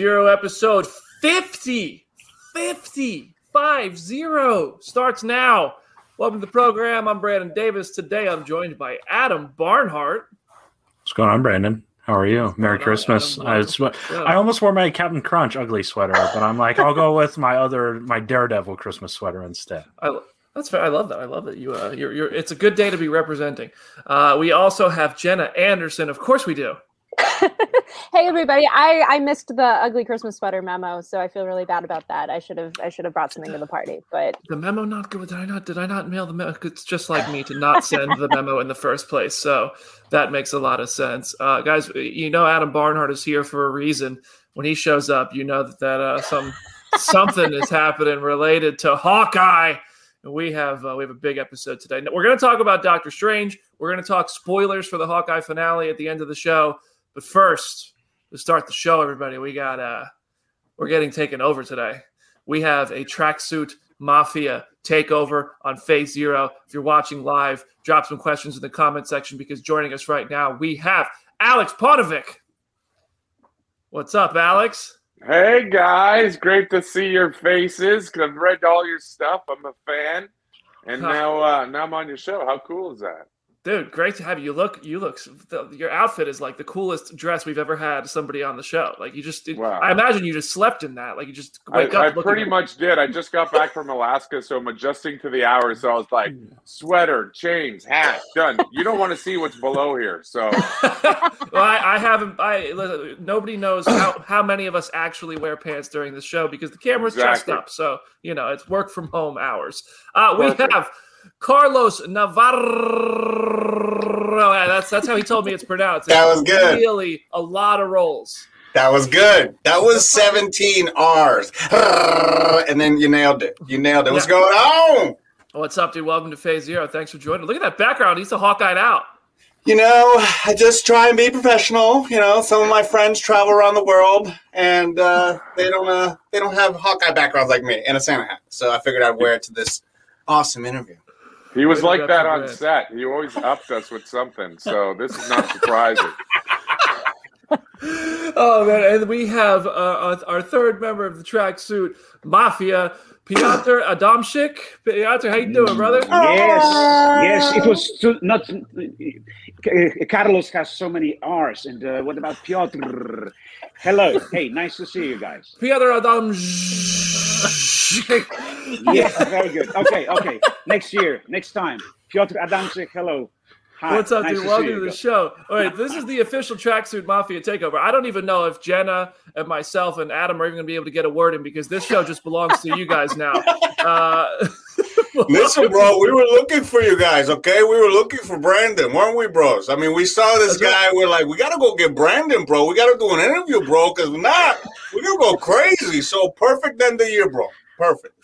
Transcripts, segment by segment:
Zero episode 50. 50. 5 0 starts now. Welcome to the program. I'm Brandon Davis. Today I'm joined by Adam Barnhart. What's going on, Brandon? How are you? Merry Christmas. I, I almost wore my Captain Crunch ugly sweater, but I'm like, I'll go with my other my Daredevil Christmas sweater instead. I, that's fair. I love that. I love that you. Uh, you're, you're. It's a good day to be representing. Uh, we also have Jenna Anderson. Of course, we do. Hey everybody. I i missed the ugly christmas sweater memo so i feel really bad about that. I should have i should have brought something to the party but the memo not good. Did i not did i not mail the memo it's just like me to not send the memo in the first place so that makes a lot of sense. Uh, guys you know adam barnhart is here for a reason. When he shows up you know that, that uh, some something is happening related to hawkeye. We have uh, we have a big episode today. We're going to talk about doctor strange. We're going to talk spoilers for the hawkeye finale at the end of the show but first, to start the show, everybody, we got uh we're getting taken over today. We have a tracksuit mafia takeover on Phase Zero. If you're watching live, drop some questions in the comment section because joining us right now, we have Aleks Paunovic. What's up, Alex? Hey guys, great to see your faces. Cause I've read all your stuff. I'm a fan, and now uh, now I'm on your show. How cool is that? Dude, great to have you. You look, you look. Your outfit is like the coolest dress we've ever had somebody on the show. Like you just, wow. I imagine you just slept in that. Like you just wake I, up. I pretty much did. I just got back from Alaska, so I'm adjusting to the hours. So I was like, sweater, chains, hat, done. You don't want to see what's below here. So, well, I, I, haven't. I nobody knows how how many of us actually wear pants during the show because the camera's exactly. up. So you know, it's work from home hours. Uh, we have. Carlos Navarro. That's that's how he told me it's pronounced. that was good. Really, a lot of rolls. That was good. That was 17 R's. And then you nailed it. You nailed it. What's yeah. going on? What's up, dude? Welcome to Phase Zero. Thanks for joining. Look at that background. He's a Hawkeye out. You know, I just try and be professional. You know, some of my friends travel around the world, and uh, they don't uh, they don't have Hawkeye backgrounds like me and a Santa hat. So I figured I'd wear it to this awesome interview. He was like that on set. He always upped us with something. So this is not surprising. oh man! And we have uh, our third member of the tracksuit mafia, Piotr Adamczyk. Piotr, how you doing, brother? Yes, yes. It was too, not. Uh, Carlos has so many R's, and uh, what about Piotr? Hello. Hey, nice to see you guys. Piotr Adamczyk. yeah, very good. Okay, okay. Next year, next time. Piotr Adamczyk, hello. Hi. What's up, nice dude? Welcome to, to the show. All right, this is the official Tracksuit Mafia takeover. I don't even know if Jenna and myself and Adam are even going to be able to get a word in because this show just belongs to you guys now. Uh, Listen, bro, we were looking for you guys, okay? We were looking for Brandon, weren't we, bros? I mean, we saw this guy. We're like, we got to go get Brandon, bro. We got to do an interview, bro, because not, we're going to go crazy. So perfect end of the year, bro. Perfect.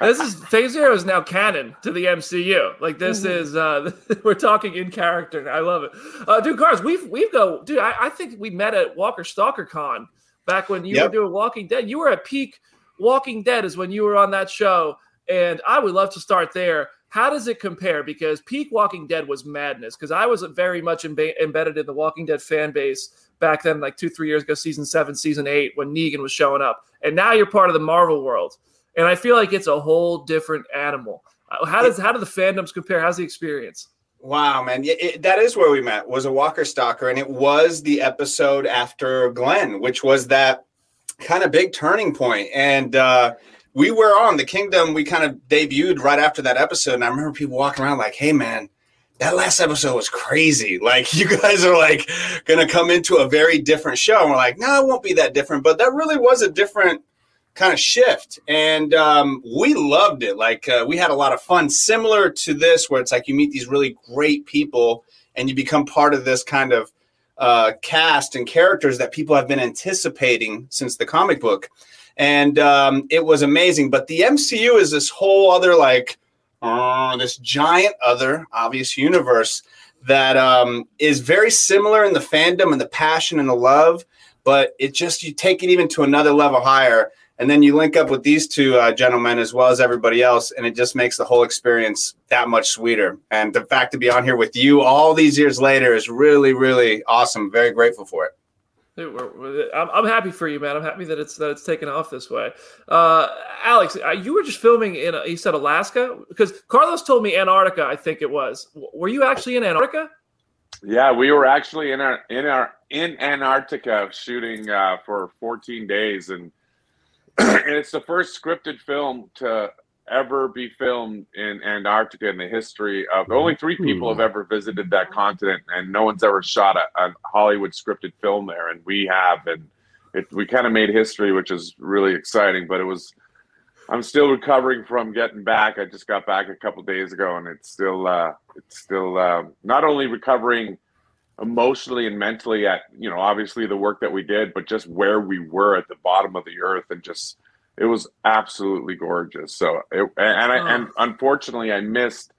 This is Phase Zero is now canon to the MCU. Like this mm-hmm. is uh we're talking in character. I love it. Uh dude, cars, we've we've go, dude. I, I think we met at Walker Stalker Con back when you yep. were doing Walking Dead. You were at peak Walking Dead is when you were on that show. And I would love to start there. How does it compare? Because peak Walking Dead was madness. Because I was very much imbe- embedded in the Walking Dead fan base back then, like two, three years ago, season seven, season eight, when Negan was showing up. And now you're part of the Marvel world and I feel like it's a whole different animal. Uh, how does how do the fandoms compare? How's the experience? Wow, man, yeah, it, that is where we met. Was a Walker Stalker, and it was the episode after Glenn, which was that kind of big turning point. And uh, we were on the Kingdom. We kind of debuted right after that episode, and I remember people walking around like, "Hey, man." That last episode was crazy. Like you guys are like gonna come into a very different show. And we're like, no, it won't be that different. But that really was a different kind of shift. And um, we loved it. Like uh, we had a lot of fun. Similar to this where it's like you meet these really great people and you become part of this kind of uh, cast and characters that people have been anticipating since the comic book. And um, it was amazing. But the mcu is this whole other like uh, this giant other obvious universe that um, is very similar in the fandom and the passion and the love but it just you take it even to another level higher and then you link up with these two uh, gentlemen as well as everybody else and it just makes the whole experience that much sweeter and the fact to be on here with you all these years later is really really awesome very grateful for it I'm, I'm happy for you, man. I'm happy that it's that it's taken off this way. Uh, Alex, uh, you were just filming in you said Alaska because Carlos told me Antarctica. I think it was. Were you actually in Antarctica? Yeah, we were actually in our in our in Antarctica shooting uh, for 14 days, and and it's the first scripted film to ever be filmed in Antarctica in the history of only three people have ever visited that continent, and no one's ever shot a, a Hollywood scripted film there, and we have, and it, we kind of made history, which is really exciting. But it was, I'm still recovering from getting back. I just got back a couple days ago, and it's still, uh, it's still uh, not only recovering emotionally and mentally at you know obviously the work that we did but just where we were at the bottom of the earth and just it was absolutely gorgeous. So it, and I, and unfortunately i missed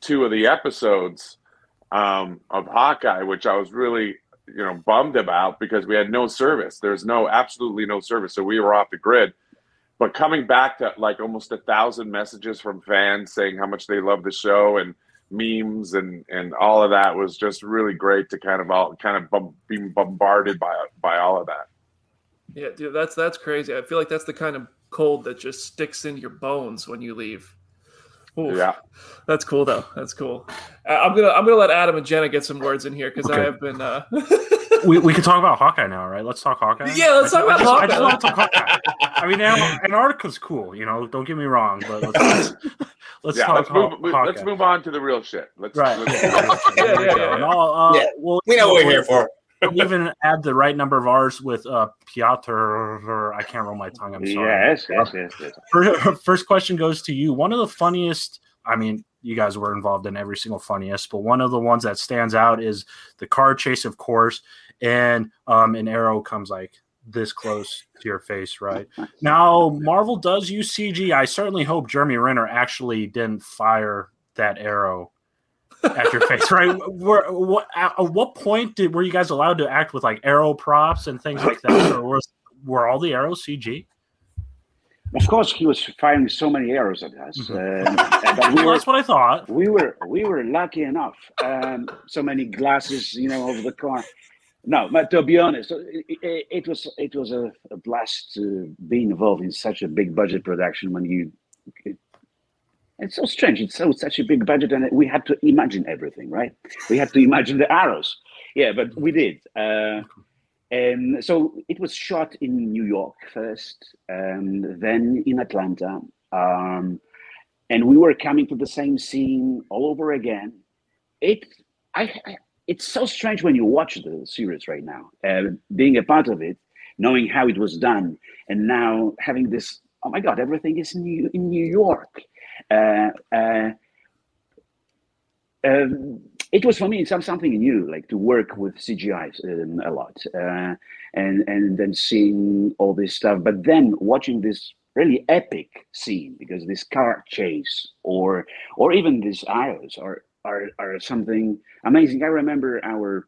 two of the episodes um, of hawkeye which i was really you know bummed about because we had no service. There's no absolutely no service. So we were off the grid. But coming back to like almost a thousand messages from fans saying how much they love the show and memes and and all of that was just really great to kind of all kind of bum, being bombarded by by all of that. Yeah, dude, that's that's crazy. I feel like that's the kind of cold that just sticks in your bones when you leave. Oof. Yeah, that's cool though. That's cool. Uh, I'm gonna I'm gonna let Adam and Jenna get some words in here because okay. I have been. Uh... we we can talk about Hawkeye now, right? Let's talk Hawkeye. Yeah, let's talk about I just, Hawkeye. I just want to talk Hawkeye. I mean, Antarctica's cool, you know. Don't get me wrong, but let's let's, let's yeah, talk let's move, Hawkeye. let's move on to the real shit. Let's, right. Let's, yeah, yeah, yeah, yeah. Uh, yeah. Well, we know what we're here for. even add the right number of R's with uh, Piotr. I can't roll my tongue. I'm sorry. Yes, yes, yes. yes. First question goes to you. One of the funniest. I mean, you guys were involved in every single funniest, but one of the ones that stands out is the car chase, of course, and um, an arrow comes like this close to your face, right? Now, Marvel does use CG. I certainly hope Jeremy Renner actually didn't fire that arrow at your face, right? Were, what, at what point did were you guys allowed to act with like arrow props and things like that, or was, were all the arrows CG? Of course, he was firing so many arrows at us. Mm-hmm. Uh, we well, were, that's what I thought. We were we were lucky enough. Um, so many glasses, you know, over the car. No, but to be honest, it, it, was it was a, a blast to be involved in such a big budget production. When you, it, it's so strange. It's so such a big budget, and we had to imagine everything, right? We had to imagine the arrows. Yeah, but we did. Uh, and so it was shot in New York first, and then in Atlanta. Um, and we were coming to the same scene all over again. It, I it's so strange when you watch the series right now, uh, being a part of it, knowing how it was done, and now having this. Oh my God! Everything is new in New York. Uh, uh, um, it was for me some something new, like to work with CGI um, a lot, uh, and and then seeing all this stuff. But then watching this really epic scene because this car chase or or even these arrows are are, are something amazing. I remember our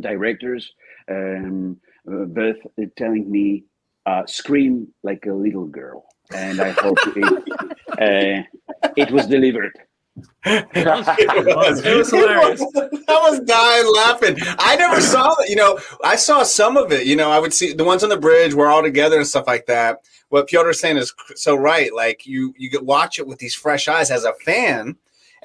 directors um, uh, both telling me, uh, "Scream like a little girl," and I hope it, uh, it was delivered. it was, it was hilarious. I was dying laughing. I never saw that. You know, I saw some of it. You know, I would see the ones on the bridge were all together and stuff like that. What Piotr's saying is so right. Like you, you get watch it with these fresh eyes as a fan,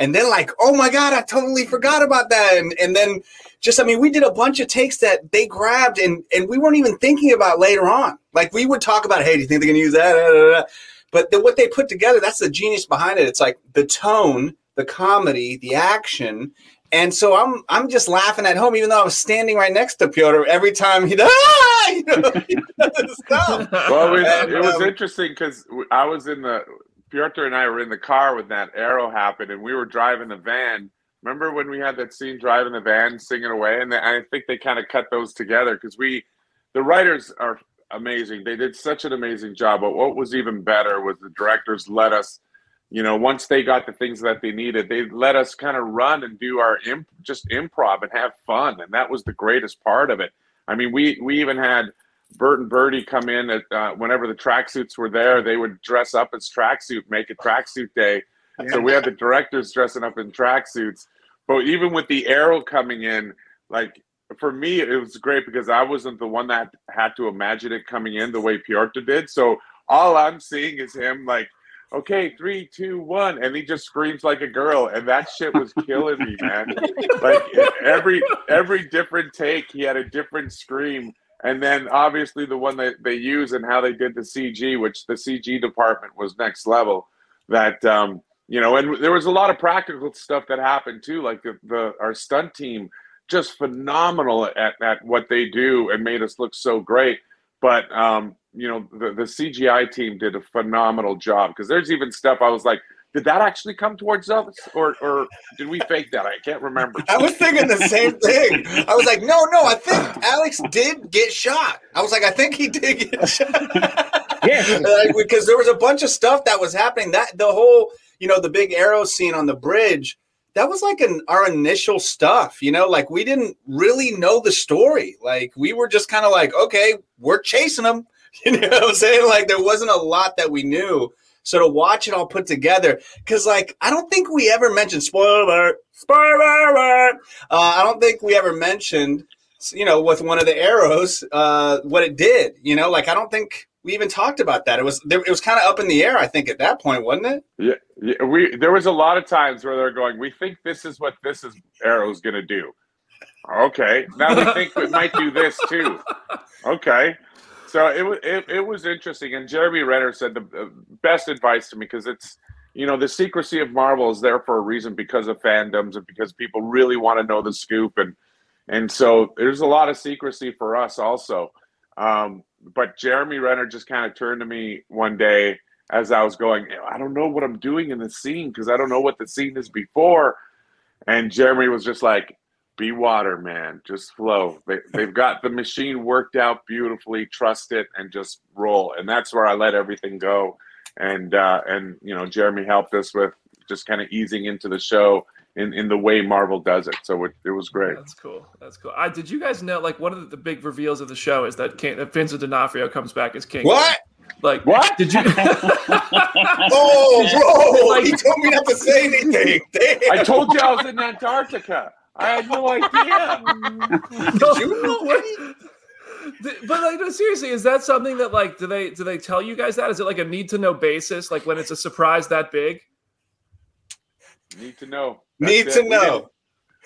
and then like, oh my god, I totally forgot about that, and and then just I mean, we did a bunch of takes that they grabbed, and and we weren't even thinking about later on. Like we would talk about, hey, do you think they're gonna use that? Da, da, da. But the, what they put together, that's the genius behind it. It's like the tone, the comedy, the action. And so I'm I'm just laughing at home, even though I was standing right next to Piotr every time he does, ah! you know, he does stuff. Well, it, And, it was um, interesting because I was in the Piotr and I were in the car when that arrow happened, and we were driving the van. Remember when we had that scene driving the van, singing away, and I think they kind of cut those together because we, the writers are amazing. They did such an amazing job. But what was even better was the directors let us, you know, once they got the things that they needed, they let us kind of run and do our imp, just improv and have fun, and that was the greatest part of it. I mean, we we even had Bert and Bertie come in at uh, whenever the tracksuits were there. They would dress up as tracksuit, make a tracksuit day. So we had the directors dressing up in tracksuits. But even with the arrow coming in, like for me, it was great because I wasn't the one that had to imagine it coming in the way Piotr did. So all I'm seeing is him like, okay, three, two, one, and he just screams like a girl, and that shit was killing me, man. Like every every different take, he had a different scream. And then obviously the one that they use and how they did the CG, which the CG department was next level. That um, you know, and there was a lot of practical stuff that happened too. Like the, the our stunt team, just phenomenal at, at what they do and made us look so great. But um, you know, the, the CGI team did a phenomenal job because there's even stuff I was like, did that actually come towards us, or or did we fake that? I can't remember. I was thinking the same thing. I was like, no, no, I think Alex did get shot. I was like, I think he did get shot. Yes. Like, because there was a bunch of stuff that was happening. That the whole, you know, the big arrow scene on the bridge, that was like an our initial stuff, you know, like we didn't really know the story. Like we were just kind of like, okay, we're chasing them. You know what I'm saying? Like there wasn't a lot that we knew. So to watch it all put together, because like I don't think we ever mentioned spoiler alert, spoiler alert. Uh, I don't think we ever mentioned, you know, with one of the arrows, uh, what it did. You know, like I don't think we even talked about that. It was there, it was kind of up in the air. I think at that point, wasn't it? Yeah, yeah, we there was a lot of times where they're going, we think this is what this is arrow's gonna do. Okay, now we think it might do this too. Okay, so it was it, it was interesting, and Jeremy Renner said the uh, best advice to me because it's you know the secrecy of Marvel is there for a reason because of fandoms and because people really want to know the scoop and and so there's a lot of secrecy for us also. Um, but Jeremy Renner just kind of turned to me one day as I was going, I don't know what I'm doing in the scene because I don't know what the scene is before. And Jeremy was just like, be water, man. Just flow. They, they've got the machine worked out beautifully. Trust it and just roll. And that's where I let everything go. And uh, and you know, Jeremy helped us with just kind of easing into the show in, in the way Marvel does it. So it, it was great. That's cool. That's cool. I, did you guys know? Like one of the, the big reveals of the show is that, King, that Vincent D'Onofrio comes back as King. What? Like What? Did you? Oh, bro! Like- he told me not to say anything. Damn. I told you I was in Antarctica. I had no idea. Did you know what? Th- but like no, seriously is that something that like do they do they tell you guys that is it like a need to know basis like when it's a surprise that big Need to know. Need That's to it. We know. didn't-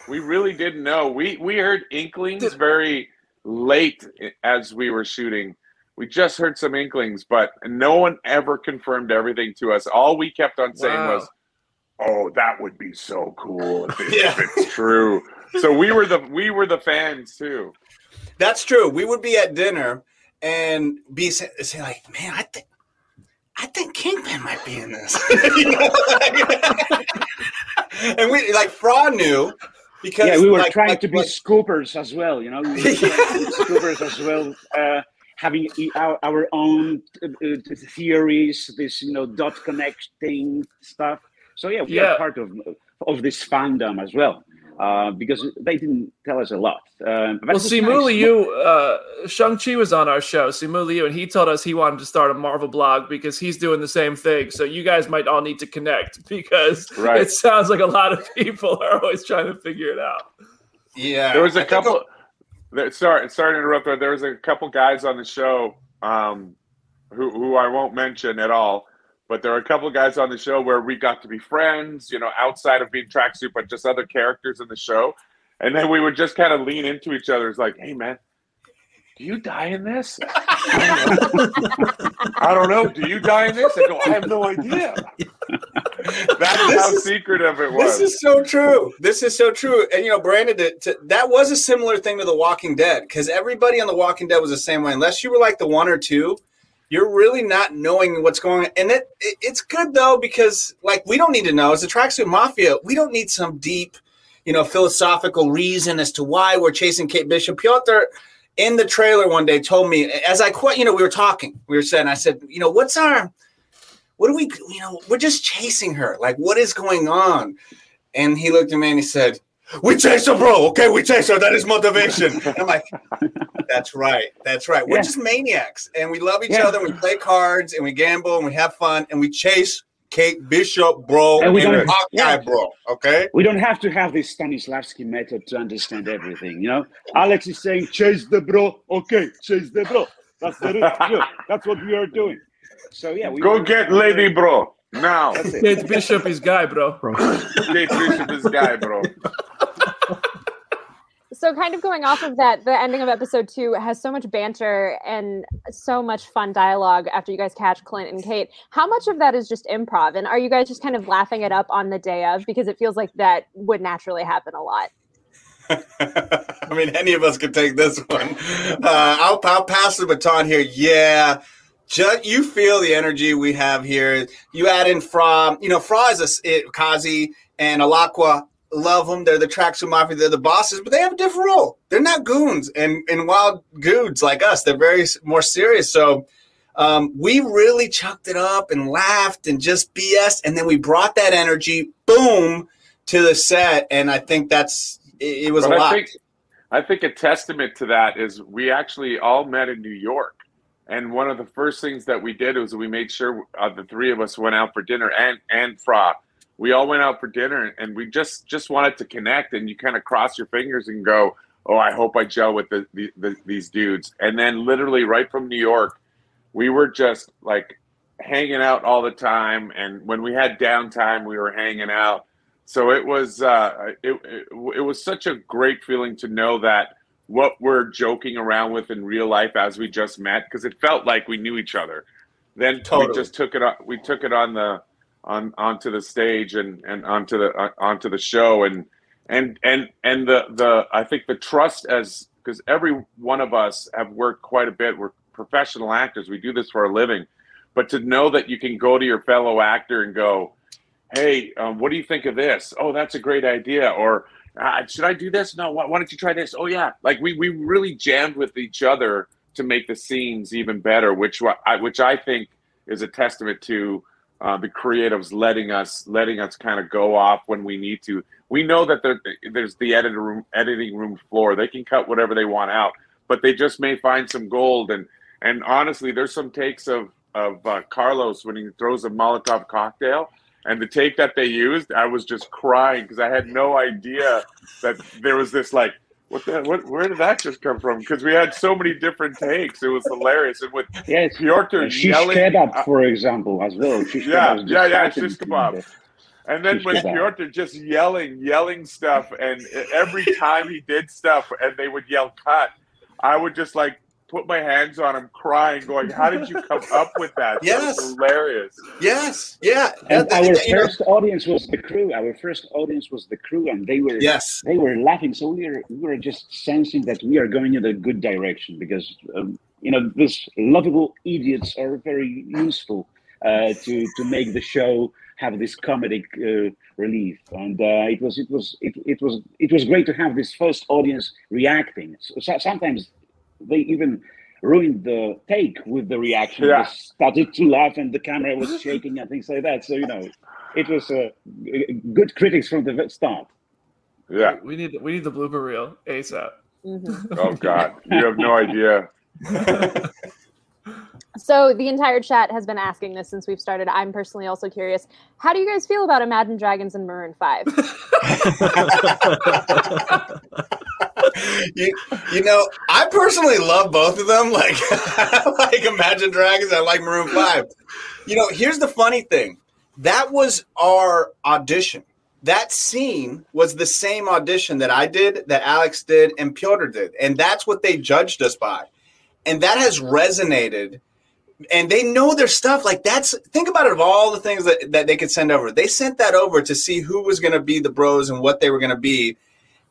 We, really didn't know. We we heard inklings very late as we were shooting. We just heard some inklings, but no one ever confirmed everything to us. All we kept on saying Wow. was, "Oh, that would be so cool if, it- Yeah. if it's true." So we were the we were the fans too. That's true. We would be at dinner and be say, say like, "Man, I think, I think Kingpin might be in this." You know, like- and we like Fra knew because yeah, we were like- trying like- to be like- scoopers as well. You know, we were trying to be scoopers as well. Uh, having e- our, our own uh, uh, theories, this you know dot connecting stuff. So yeah, we Yeah. are part of of this fandom as well. Uh, because they didn't tell us a lot. Uh, but well Simu nice. Liu uh Shang-Chi was on our show Simu Liu and he told us he wanted to start a Marvel blog because he's doing the same thing so you guys might all need to connect because Right. it sounds like a lot of people are always trying to figure it out yeah, There was I a think couple. There, sorry, sorry to interrupt. But there was a couple guys on the show um, who who I won't mention at all. But there are a couple of guys on the show where we got to be friends, you know, outside of being tracksuit, but just other characters in the show. And then we would just kind of lean into each other. It's like, hey, man, do you die in this? I don't know. Do you die in this? I go, I have no idea. That's This how is- secretive it was. This is so true. This is so true. And you know, Brandon, to, to, that was a similar thing to The Walking Dead because everybody on The Walking Dead was the same way. Unless you were like the one or two, you're really not knowing what's going on. And it, it it's good though because like we don't need to know. As a tracksuit mafia, we don't need some deep, you know, philosophical reason as to why we're chasing Kate Bishop. Piotr in the trailer one day told me as I quit. You know, we were talking. We were saying. I said, you know, what's our what do we you know we're just chasing her like what is going on and he looked at me and he said we chase her bro okay we chase her that is motivation and i'm like that's right that's right we're Yeah. just maniacs and we love each Yeah. other we play cards and we gamble and we have fun and we chase kate bishop bro And and, we don't- hawkeye yeah. bro okay We don't have to have this Stanislavski method to understand everything. You know, Alex is saying chase the bro. Okay, chase the bro. That's the that's what we are doing. So yeah, we Go get Lady Bro now. That's it. Kate Bishop is guy, bro. Kate Bishop is guy, bro. So, kind of going off of that, the ending of episode two has so much banter and so much fun dialogue after you guys catch Clint and Kate. How much of that is just improv? And are you guys just kind of laughing it up on the day of? Because it feels like that would naturally happen a lot. I mean, any of us could take this one. Uh, I'll, I'll pass the baton here. Yeah. Just, you feel the energy we have here. You add in Fra. You know, Fra is a it, Kazi and Alaqua. Love them. They're the tracksuit mafia. They're the bosses, but they have a different role. They're not goons and, and wild dudes like us. They're very more serious. So um, we really chucked it up and laughed and just BS. And then we brought that energy, boom, to the set. And I think that's, it, it was But a lot. Think I think a testament to that is we actually all met in New York, and one of the first things that we did was we made sure uh, the three of us went out for dinner, and and Fra, we all went out for dinner, and we just just wanted to connect, and you kind of cross your fingers and go, oh, I hope I gel with the, the, the these dudes, and then literally right from New York, we were just like hanging out all the time, and when we had downtime, we were hanging out. So it was uh, it, it it was such a great feeling to know that what we're joking around with in real life as we just met because it felt like we knew each other. Then Totally. we just took it on, we took it on the on onto the stage and and onto the uh, onto the show and and and and the the I think the trust as because every one of us have worked quite a bit. We're professional actors. We do this for a living, but to know that you can go to your fellow actor and go hey, um, what do you think of this? Oh, that's a great idea. Or uh, should I do this? No, why, why don't you try this? Oh, yeah. Like we, we really jammed with each other to make the scenes even better, which I, which I think is a testament to uh, the creatives letting us letting us kind of go off when we need to. We know that there, there's the editor room, editing room floor. They can cut whatever they want out, but they just may find some gold. And and honestly, there's some takes of of uh, Carlos when he throws a Molotov cocktail. And the take that they used, I was just crying because I had no idea that there was this like, what the, what, where did that just come from? Because we had so many different takes. It was hilarious. And with Yes. Piotr Shish yelling, kebab, for example, as well. Shish Yeah, yeah, yeah, just shish kebab. and then when. Piotr just yelling, yelling stuff, and every time he did stuff, and they would yell "cut," I would just like put my hands on him, crying, going, "How did you come up with that? That was Yes. hilarious." Yes. Yeah. And Yeah, our you know- first audience was the crew. Our first audience was the crew, and they were yes. they were laughing. So we were we were just sensing that we are going in a good direction because um, you know these lovable idiots are very useful uh, to to make the show have this comedic uh, relief. And uh, it was it was it, it was it was great to have this first audience reacting. So, so- sometimes they even ruined the take with the reaction. Yeah. They started to laugh and the camera was shaking and things like that. So you know, it was uh, good critics from the start. Yeah. We need we need the blooper reel ASAP. Mhm. Oh God, you have no idea. So the entire chat has been asking this since we've started. I'm personally also curious. How do you guys feel about Imagine Dragons and Maroon Five? you, you know, I personally love both of them. Like, like Imagine Dragons. I like Maroon Five. You know, here's the funny thing. That was our audition. That scene was the same audition that I did, that Alex did, and Piotr did, and that's what they judged us by, and that has resonated. And they know their stuff. Like that's think about it of all the things that, that they could send over. They sent that over to see who was going to be the bros and what they were going to be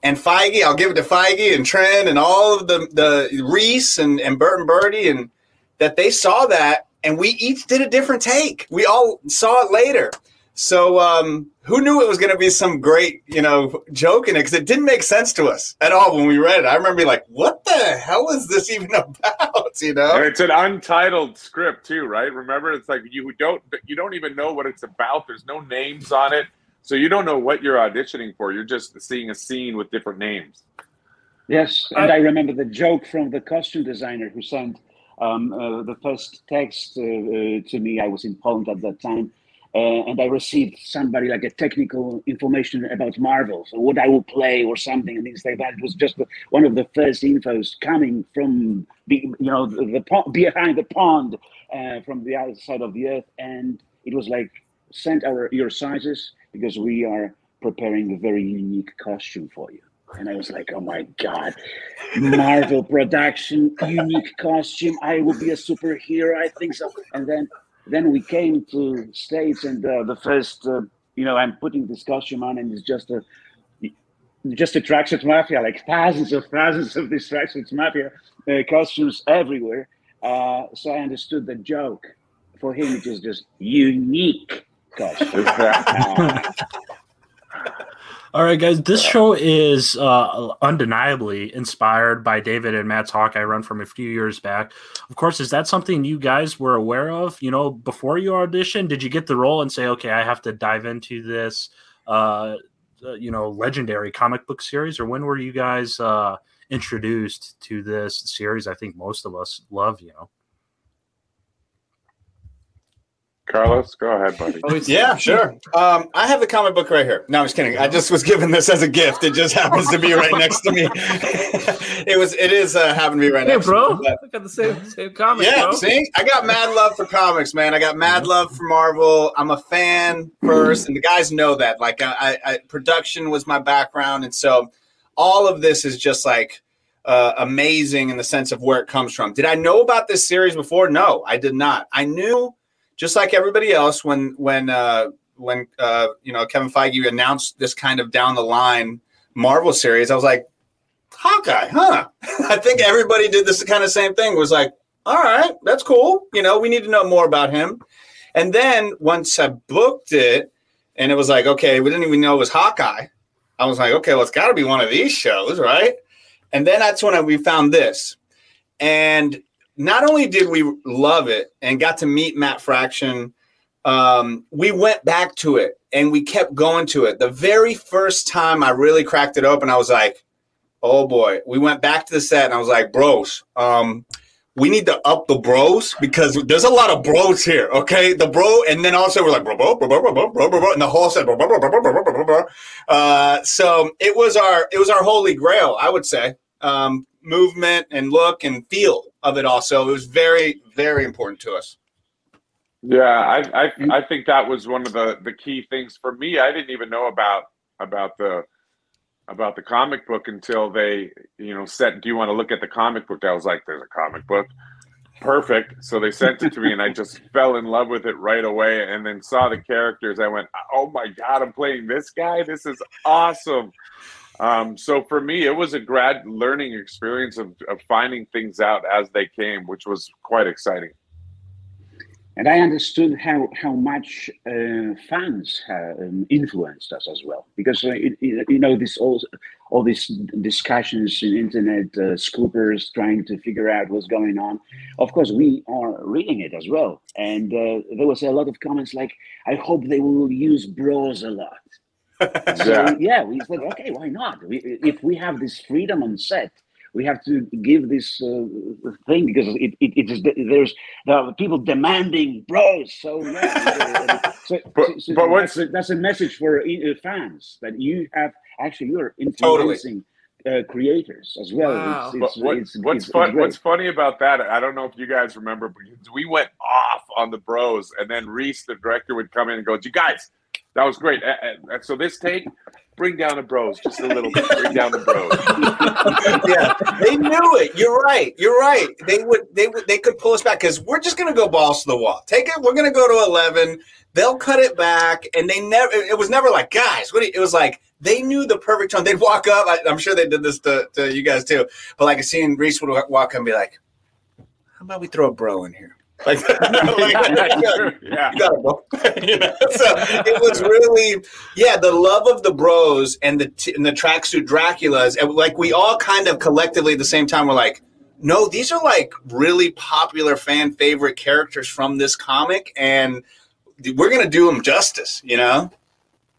and Feige, I'll give it to Feige and Trinh and all of the the Rhys and and Bert and Bertie and that they saw that and we each did a different take. We all saw it later. So um, who knew it was going to be some great, you know, joke in it? Because it didn't make sense to us at all when we read it. I remember being like, "What the hell is this even about?" You know, and it's an untitled script too, right? Remember, it's like you don't you don't even know what it's about. There's no names on it. So you don't know what you're auditioning for. You're just seeing a scene with different names. Yes, and I, I remember the joke from the costume designer who sent um, uh, the first text uh, uh, to me. I was in Poland at that time, uh, and I received somebody like a technical information about Marvel, so what I will play or something, and things like that. It was just the, one of the first infos coming from you know the, the behind the pond, uh, from the other side of the earth, and it was like send our your sizes because we are preparing a very unique costume for you. And I was like, oh my God, Marvel production, unique costume. I will be a superhero. I think so. And then then we came to States and uh, the first, uh, you know, I'm putting this costume on and it's just a, just a tracksuit mafia, like thousands of thousands of these tracksuit mafia uh, costumes everywhere. Uh, so I understood the joke. For him, it was just unique All right, guys. This show is uh, undeniably inspired by David and Matt's Hawkeye run from a few years back. Of course, is that something you guys were aware of? You know, before you auditioned, did you get the role and say, "Okay, I have to dive into this"? Uh, you know, legendary comic book series, or when were you guys uh, introduced to this series? I think most of us love. You know. Carlos, go ahead, buddy. Oh, yeah, sure. Um, I have the comic book right here. No, I'm just kidding. I just was given this as a gift. It just happens to be right next to me. it was. It is uh, happened to be right hey, next. bro. to me. I got the same same comic. Yeah, bro. see, I got mad love for comics, man. I got mad love for Marvel. I'm a fan first, and the guys know that. Like, I, I production was my background, and so all of this is just like uh, amazing in the sense of where it comes from. Did I know about this series before? No, I did not. I knew just like everybody else, when when uh, when uh, you know Kevin Feige announced this kind of down the line Marvel series, I was like, Hawkeye, huh? I think everybody did this kind of same thing. Was like, all right, that's cool. You know, we need to know more about him. And then once I booked it, and it was like, okay, we didn't even know it was Hawkeye. I was like, okay, well, it's got to be one of these shows, right? And then that's when I, we found this. And not only did we love it and got to meet Matt Fraction, um, we went back to it and we kept going to it. The very first time I really cracked it open, I was like, oh boy. We went back to the set and I was like, bros, um, we need to up the bros because there's a lot of bros here. Okay, the bro, and then also we're like bro, bro, bro, bro, bro, bro, bro, and the whole set. Bro, bro, bro, bro, bro, bro, bro. Uh, so it was our it was our holy grail, I would say. Um, movement and look and feel of it all. So it was very, very important to us. Yeah, I I, mm-hmm. I think that was one of the the key things for me. I didn't even know about about the about the comic book until they you know said, "Do you want to look at the comic book?" I was like, "There's a comic book." Perfect. So they sent it to me, and I just fell in love with it right away. And then saw the characters. I went, "Oh my god, I'm playing this guy! This is awesome!" Um, so for me, it was a grad learning experience of, of finding things out as they came, which was quite exciting. And I understood how how much uh, fans have um, influenced us as well, because uh, it, you know this all all these discussions in internet, uh, scoopers trying to figure out what's going on. Of course, we are reading it as well, and uh, there was a lot of comments like, "I hope they will use bros a lot." So, yeah. yeah, we said, okay, why not? We, if we have this freedom on set, we have to give this uh, thing because it, it, it is there's there are people demanding bros. So yeah, so, but, so, but that's, a, that's a message for uh, fans that you have actually you're influencing. Totally. uh, creators as well. Wow. It's, But it's, what, it's, what's it's, fun, it's what's funny about that? I don't know if you guys remember, but we went off on the bros, and then Rhys, the director, would come in and go, "You guys, that was great." Uh, uh, so this take, bring down the bros just a little bit. Bring down the bros. yeah, they knew it. You're right. You're right. They would. They would. They could pull us back because we're just to go balls to the wall. Take it. We're to go to eleven. They'll cut it back, and they never. It was never like, guys. What? do you-" It was like they knew the perfect tone. They'd walk up. I, I'm sure they did this to, to you guys too. But like, seeing Rhys would walk up and be like, "How about we throw a bro in here?" Like, like yeah. you got it, bro. You know? So it was really, yeah, the love of the bros and the t- and the tracksuit Draculas, and like we all kind of collectively at the same time were like, no, these are like really popular fan favorite characters from this comic, and we're gonna do them justice, you know.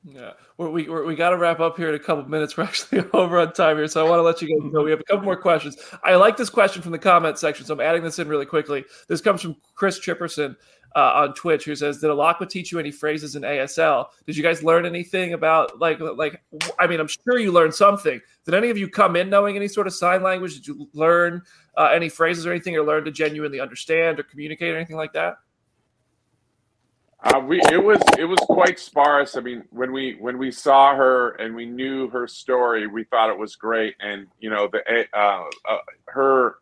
Yeah, we we're, we got to wrap up here in a couple minutes. We're actually over on time here, so I want to let you guys know we have a couple more questions. I like this question from the comment section, so I'm adding this in really quickly. This comes from Chris Chipperson uh, on Twitch, who says, "Did Alaqua teach you any phrases in ASL? Did you guys learn anything about like like? I mean, I'm sure you learned something. Did any of you come in knowing any sort of sign language? Did you learn uh, any phrases or anything, or learn to genuinely understand or communicate or anything like that?" Uh, we it was it was quite sparse. I mean, when we when we saw her and we knew her story, we thought it was great. And you know, the uh, uh, her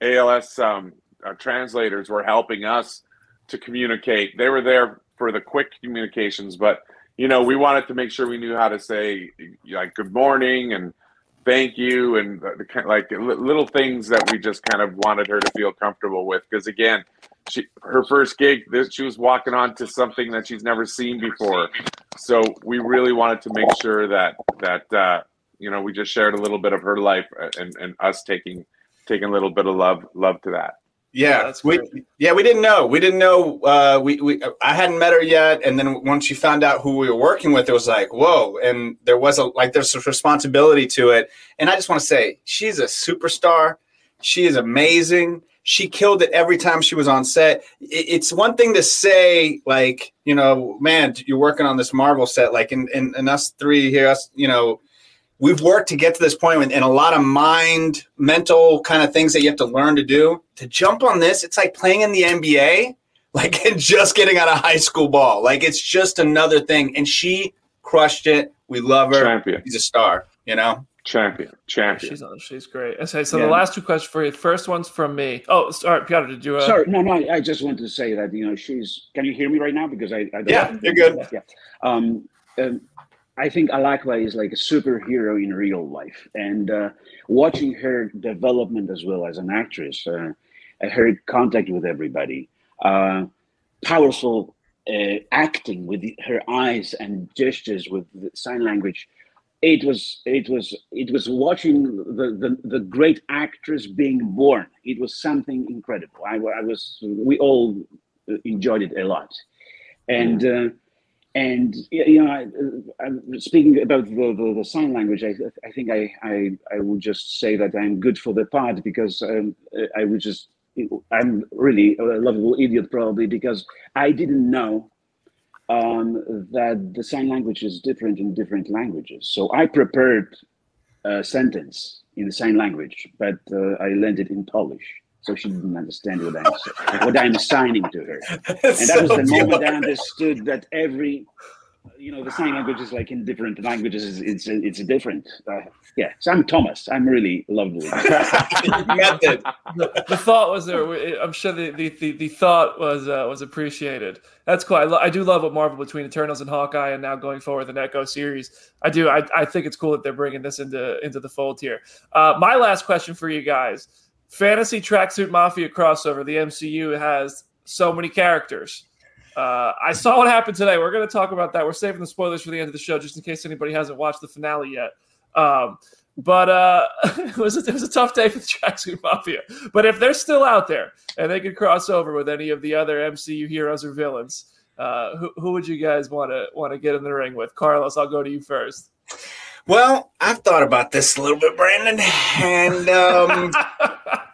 ALS um, uh, translators were helping us to communicate. They were there for the quick communications, but you know, we wanted to make sure we knew how to say like good morning and thank you and the, kind like little things that we just kind of wanted her to feel comfortable with. Because again, she her first gig, she was walking onto something that she's never seen before. So we really wanted to make sure that that uh, you know we just shared a little bit of her life uh, and and us taking taking a little bit of love love to that. Yeah, that's we yeah we didn't know. We didn't know uh, we we I hadn't met her yet, and then once you found out who we were working with, it was like whoa, and there was a like there's a responsibility to it, and I just want to say she's a superstar, she is amazing, she killed it every time she was on set. It's one thing to say like you know man you're working on this Marvel set like and and, in us three here us you know we've worked to get to this point and, and a lot of mind mental kind of things that you have to learn to do to jump on this it's like playing in the nba like and just getting out of high school ball like it's just another thing and she crushed it we love her Champion, she's a star you know champion, champion. She's on. She's great. Okay, so Yeah. the last two questions for you. First one's from me. Oh, sorry, Piotr. Did you? Uh, Sorry, no, no. I just wanted to say that you know she's. Can you hear me right now? Because I, I don't Yeah, you're good. Yeah. Um, um, I think Alaqua is like a superhero in real life, and uh, watching her development as well as an actress, uh, her contact with everybody, uh, powerful uh, acting with her eyes and gestures with the sign language. It was it was it was watching the, the, the great actress being born. It was something incredible. I, I was we all enjoyed it a lot, and uh, and you know, I, uh, I'm speaking about the, the, the sign language. I, I think I, I I would just say that I'm good for the part because um, I would just I'm really a lovable idiot probably because I didn't know um, that the sign language is different in different languages. So I prepared a sentence in the sign language, but uh, I learned it in Polish. So she didn't understand what I'm sa- what I'm assigning to her, and that was the moment I understood that every, you know, the sign language is like in different languages. It's it's, it's different. Uh, yeah, so I'm Tomas. I'm really lovable. Method. the, the thought was there. I'm sure the the, the, the thought was uh, was appreciated. That's cool. I, lo- I do love what Marvel between Eternals and Hawkeye, and now going forward the Echo series. I do. I, I think it's cool that they're bringing this into into the fold here. Uh, my last question for you guys: Fantasy Tracksuit Mafia crossover. The MCU has so many characters. Uh, I saw what happened today. We're going to talk about that. We're saving the spoilers for the end of the show, just in case anybody hasn't watched the finale yet. Um, but uh, it was a, it was a tough day for the Tracksuit Mafia. But if they're still out there and they could cross over with any of the other MCU heroes or villains, uh, who, who would you guys want to want to get in the ring with? Carlos, I'll go to you first. Well i've thought about this a little bit brandon and um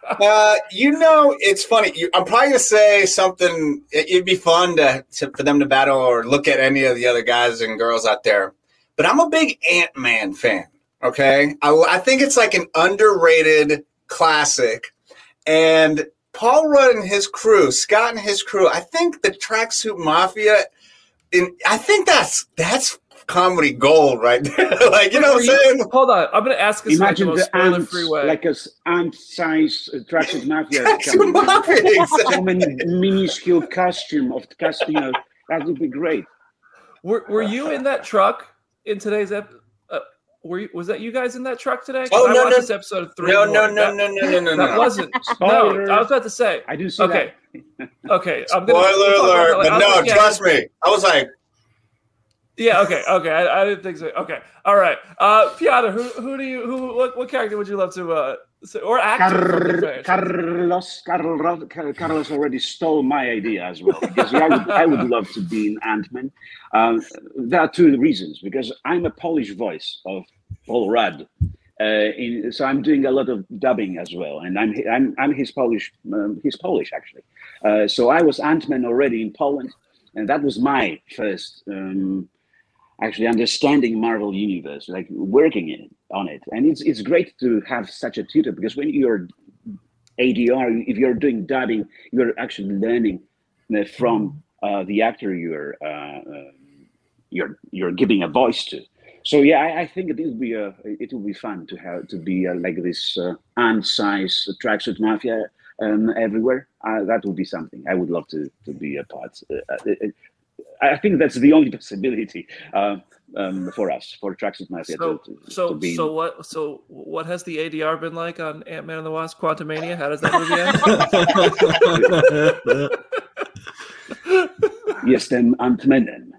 Uh, you know, it's funny. You, I'm probably gonna say something. it- It'd be fun to, to for them to battle or look at any of the other guys and girls out there. But I'm a big Ant Man fan. Okay, I, I think it's like an underrated classic, and Paul Rudd and his crew, Scott and his crew. I think the Tracksuit Mafia. In I think that's that's comedy gold right there. like you know what I'm saying? Hold on, I'm gonna ask us Imagine most the ant, spoiler-free like a s- ant-size uh, tracksuit mafia. Tracksuit. Mafia, So exactly. many minuscule costume of costume. You know, that would be great. Were, were you in that truck in today's ep? Uh, were you, was that you guys in that truck today? 'Cause Oh, I no, watched no. this episode of three. No, no, no, That- no, no, no, no, That no. wasn't. No, I was about to say. I do see Okay, that. okay. I'm gonna, Spoiler we'll talk about alert! that But no, was like, yeah, trust me. I was like, Yeah. Okay. Okay. I, I didn't think so. Okay. All right. Uh, Piotr, who who do you who what, what character would you love to uh say, or actor? Car- Carlos, Carlos, Carlos already stole my idea as well because I would, I would love to be an Ant-Man. Um, there are two reasons because I'm a Polish voice of Paul Rudd, uh, in, so I'm doing a lot of dubbing as well, and I'm I'm, I'm his Polish um, he's Polish actually. Uh, so I was Ant-Man already in Poland, and that was my first. Um, actually understanding Marvel Universe, like working in on it, and it's it's great to have such a tutor because when you're ADR, if you're doing dubbing, you're actually learning uh, from uh, the actor you're uh, um, you're you're giving a voice to. So yeah, I, I think it will be a it will be fun to have to be uh, like this uh, ant size tracksuit mafia um, everywhere. Uh, that would be something I would love to to be a part. Uh, uh, I think that's the only possibility uh, um, for us for tracksuit mafia So to, to, so to be. so what so what has the ADR been like on Ant Man and the Wasp: Quantumania? How does that movie end? Jestem Ant-Manem.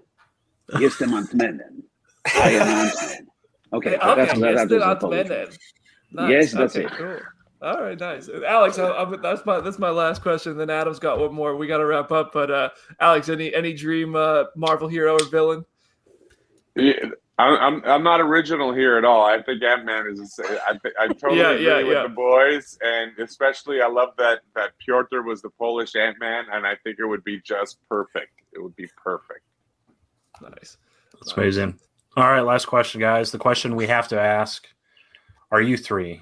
Jestem Ant-Manem. I am Ant-Man. Okay, okay, that's, yes, that, that then was a Ant Man. Nice. Yes, that's okay, it. Cool. All right, nice. Aleks, I, I, that's my that's my last question. Then Adam's got one more. We got to wrap up. But uh, Aleks, any any dream uh, Marvel hero or villain? Yeah, I'm, I'm I'm not original here at all. I think Ant Man is. I th- I totally Yeah, agree yeah, with yeah. the boys, and especially I love that that Piotr was the Polish Ant Man, and I think it would be just perfect. It would be perfect. Nice. That's amazing. All right, last question, guys. The question we have to ask: Are you three?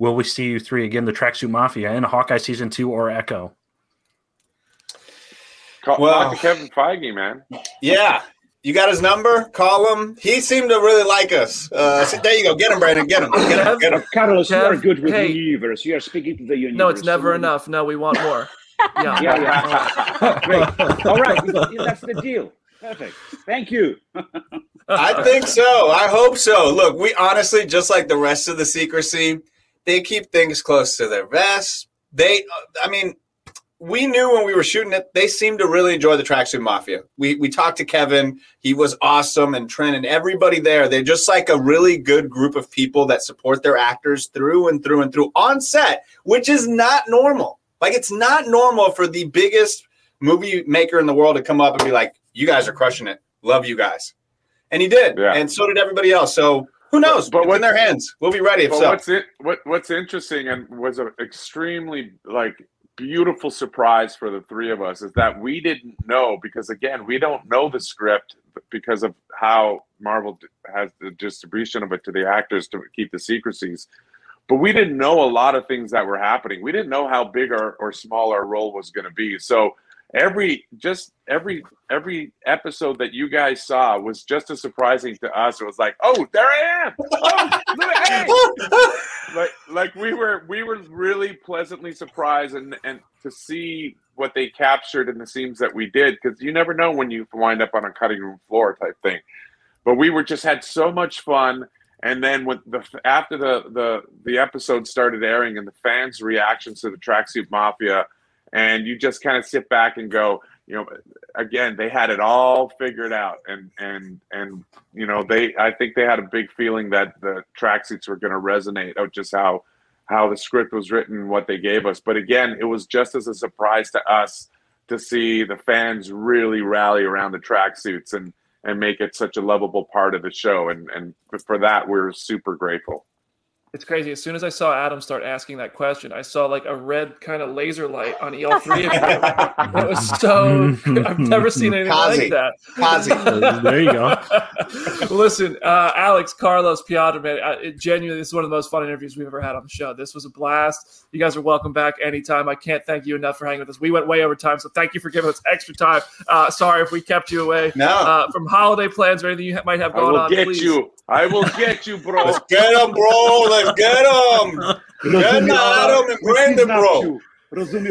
Will we see you three again? The Tracksuit Mafia in Hawkeye season two or Echo? Call, Well- talk to Kevin Feige, man. yeah. You got his number? Call him. He seemed to really like us. Uh, so there you go. Get him, Brandon. Get him. Get him. Get him. Carlos, you are good with hey. the universe. You are speaking to the universe. No, it's never So- enough. No, we want more. Yeah. Yeah, yeah. Great. All right, that's the deal. Perfect. Thank you. I think so. I hope so. Look, we honestly, just like the rest of the secrecy, they keep things close to their vest. They, I mean, we knew when we were shooting it, they seemed to really enjoy the Tracksuit Mafia. We we talked to Kevin; he was awesome, and Trent and everybody there. They're just like a really good group of people that support their actors through and through and through on set, which is not normal. Like it's not normal for the biggest movie maker in the world to come up and be like, "You guys are crushing it. Love you guys," and he did, Yeah. and so did everybody else. So who knows? But But what- in their hands. We'll be ready if so. what's it? What What's interesting and was an extremely like beautiful surprise for the three of us is that we didn't know because again we don't know the script because of how Marvel has the distribution of it to the actors to keep the secrecies. But we didn't know a lot of things that were happening. We didn't know how big or, or small our role was going to be. So every just every every episode that you guys saw was just as surprising to us. It was like, oh, there I am. Oh, hey like like we were we were really pleasantly surprised and and to see what they captured in the scenes that we did because you never know when you wind up on a cutting room floor type thing but we were just had so much fun and then with the after the the the episode started airing and the fans reactions to the tracksuit mafia and you just kind of sit back and go you know again they had it all figured out and and and you know they i think they had a big feeling that the tracksuits were going to resonate of just how how the script was written what they gave us. But again it was just as a surprise to us to see the fans really rally around the tracksuits and and make it such a lovable part of the show. And and for that we're super grateful It's crazy. As soon as I saw Adam start asking that question, I saw like a red kind of laser light on EL three. of you. it was so. I've never seen anything Kazi. like that. Kazi. there you go. Listen, uh, Aleks, Carlos, Piotr, man, uh, it, genuinely, this is one of the most fun interviews we've ever had on the show. This was a blast. You guys are welcome back anytime. I can't thank you enough for hanging with us. We went way over time, so thank you for giving us extra time. Uh, sorry if we kept you away No. uh, from holiday plans or anything you ha- might have going on. I will on. get please. you. I will get you, bro. Let's get him, bro. Let's get him. Get him, Adam, and Brandon, bro.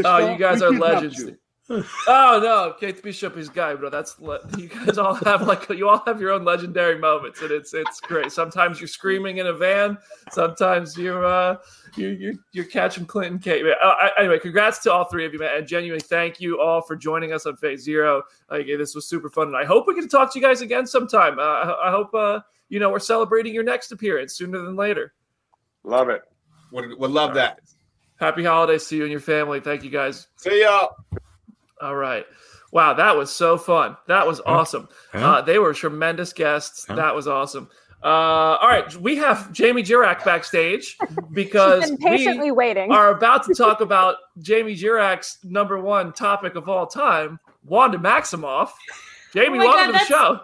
Oh, you guys are legends. Oh no, Kate Bishop is guy, bro. That's le- you guys all have like you all have your own legendary moments, and it's it's great. Sometimes you're screaming in a van, sometimes you're uh you you're, you're catching Clinton Kate. Uh, anyway, congrats to all three of you, man, and genuinely thank you all for joining us on Phase Zero. Like this was super fun, and I hope we get to talk to you guys again sometime. Uh, I, I hope uh you know we're celebrating your next appearance sooner than later. Love it. Would, would love that. Happy holidays to you and your family. Thank you guys. See y'all. All right. Wow, that was so fun. That was awesome. Yeah. Uh, they were tremendous guests. Yeah. That was awesome. Uh, all right, we have Jamie Jirak backstage because She's been patiently we waiting. are about to talk about Jamie Jirak's number one topic of all time, Wanda Maximoff. Jamie, Oh welcome God, to the show.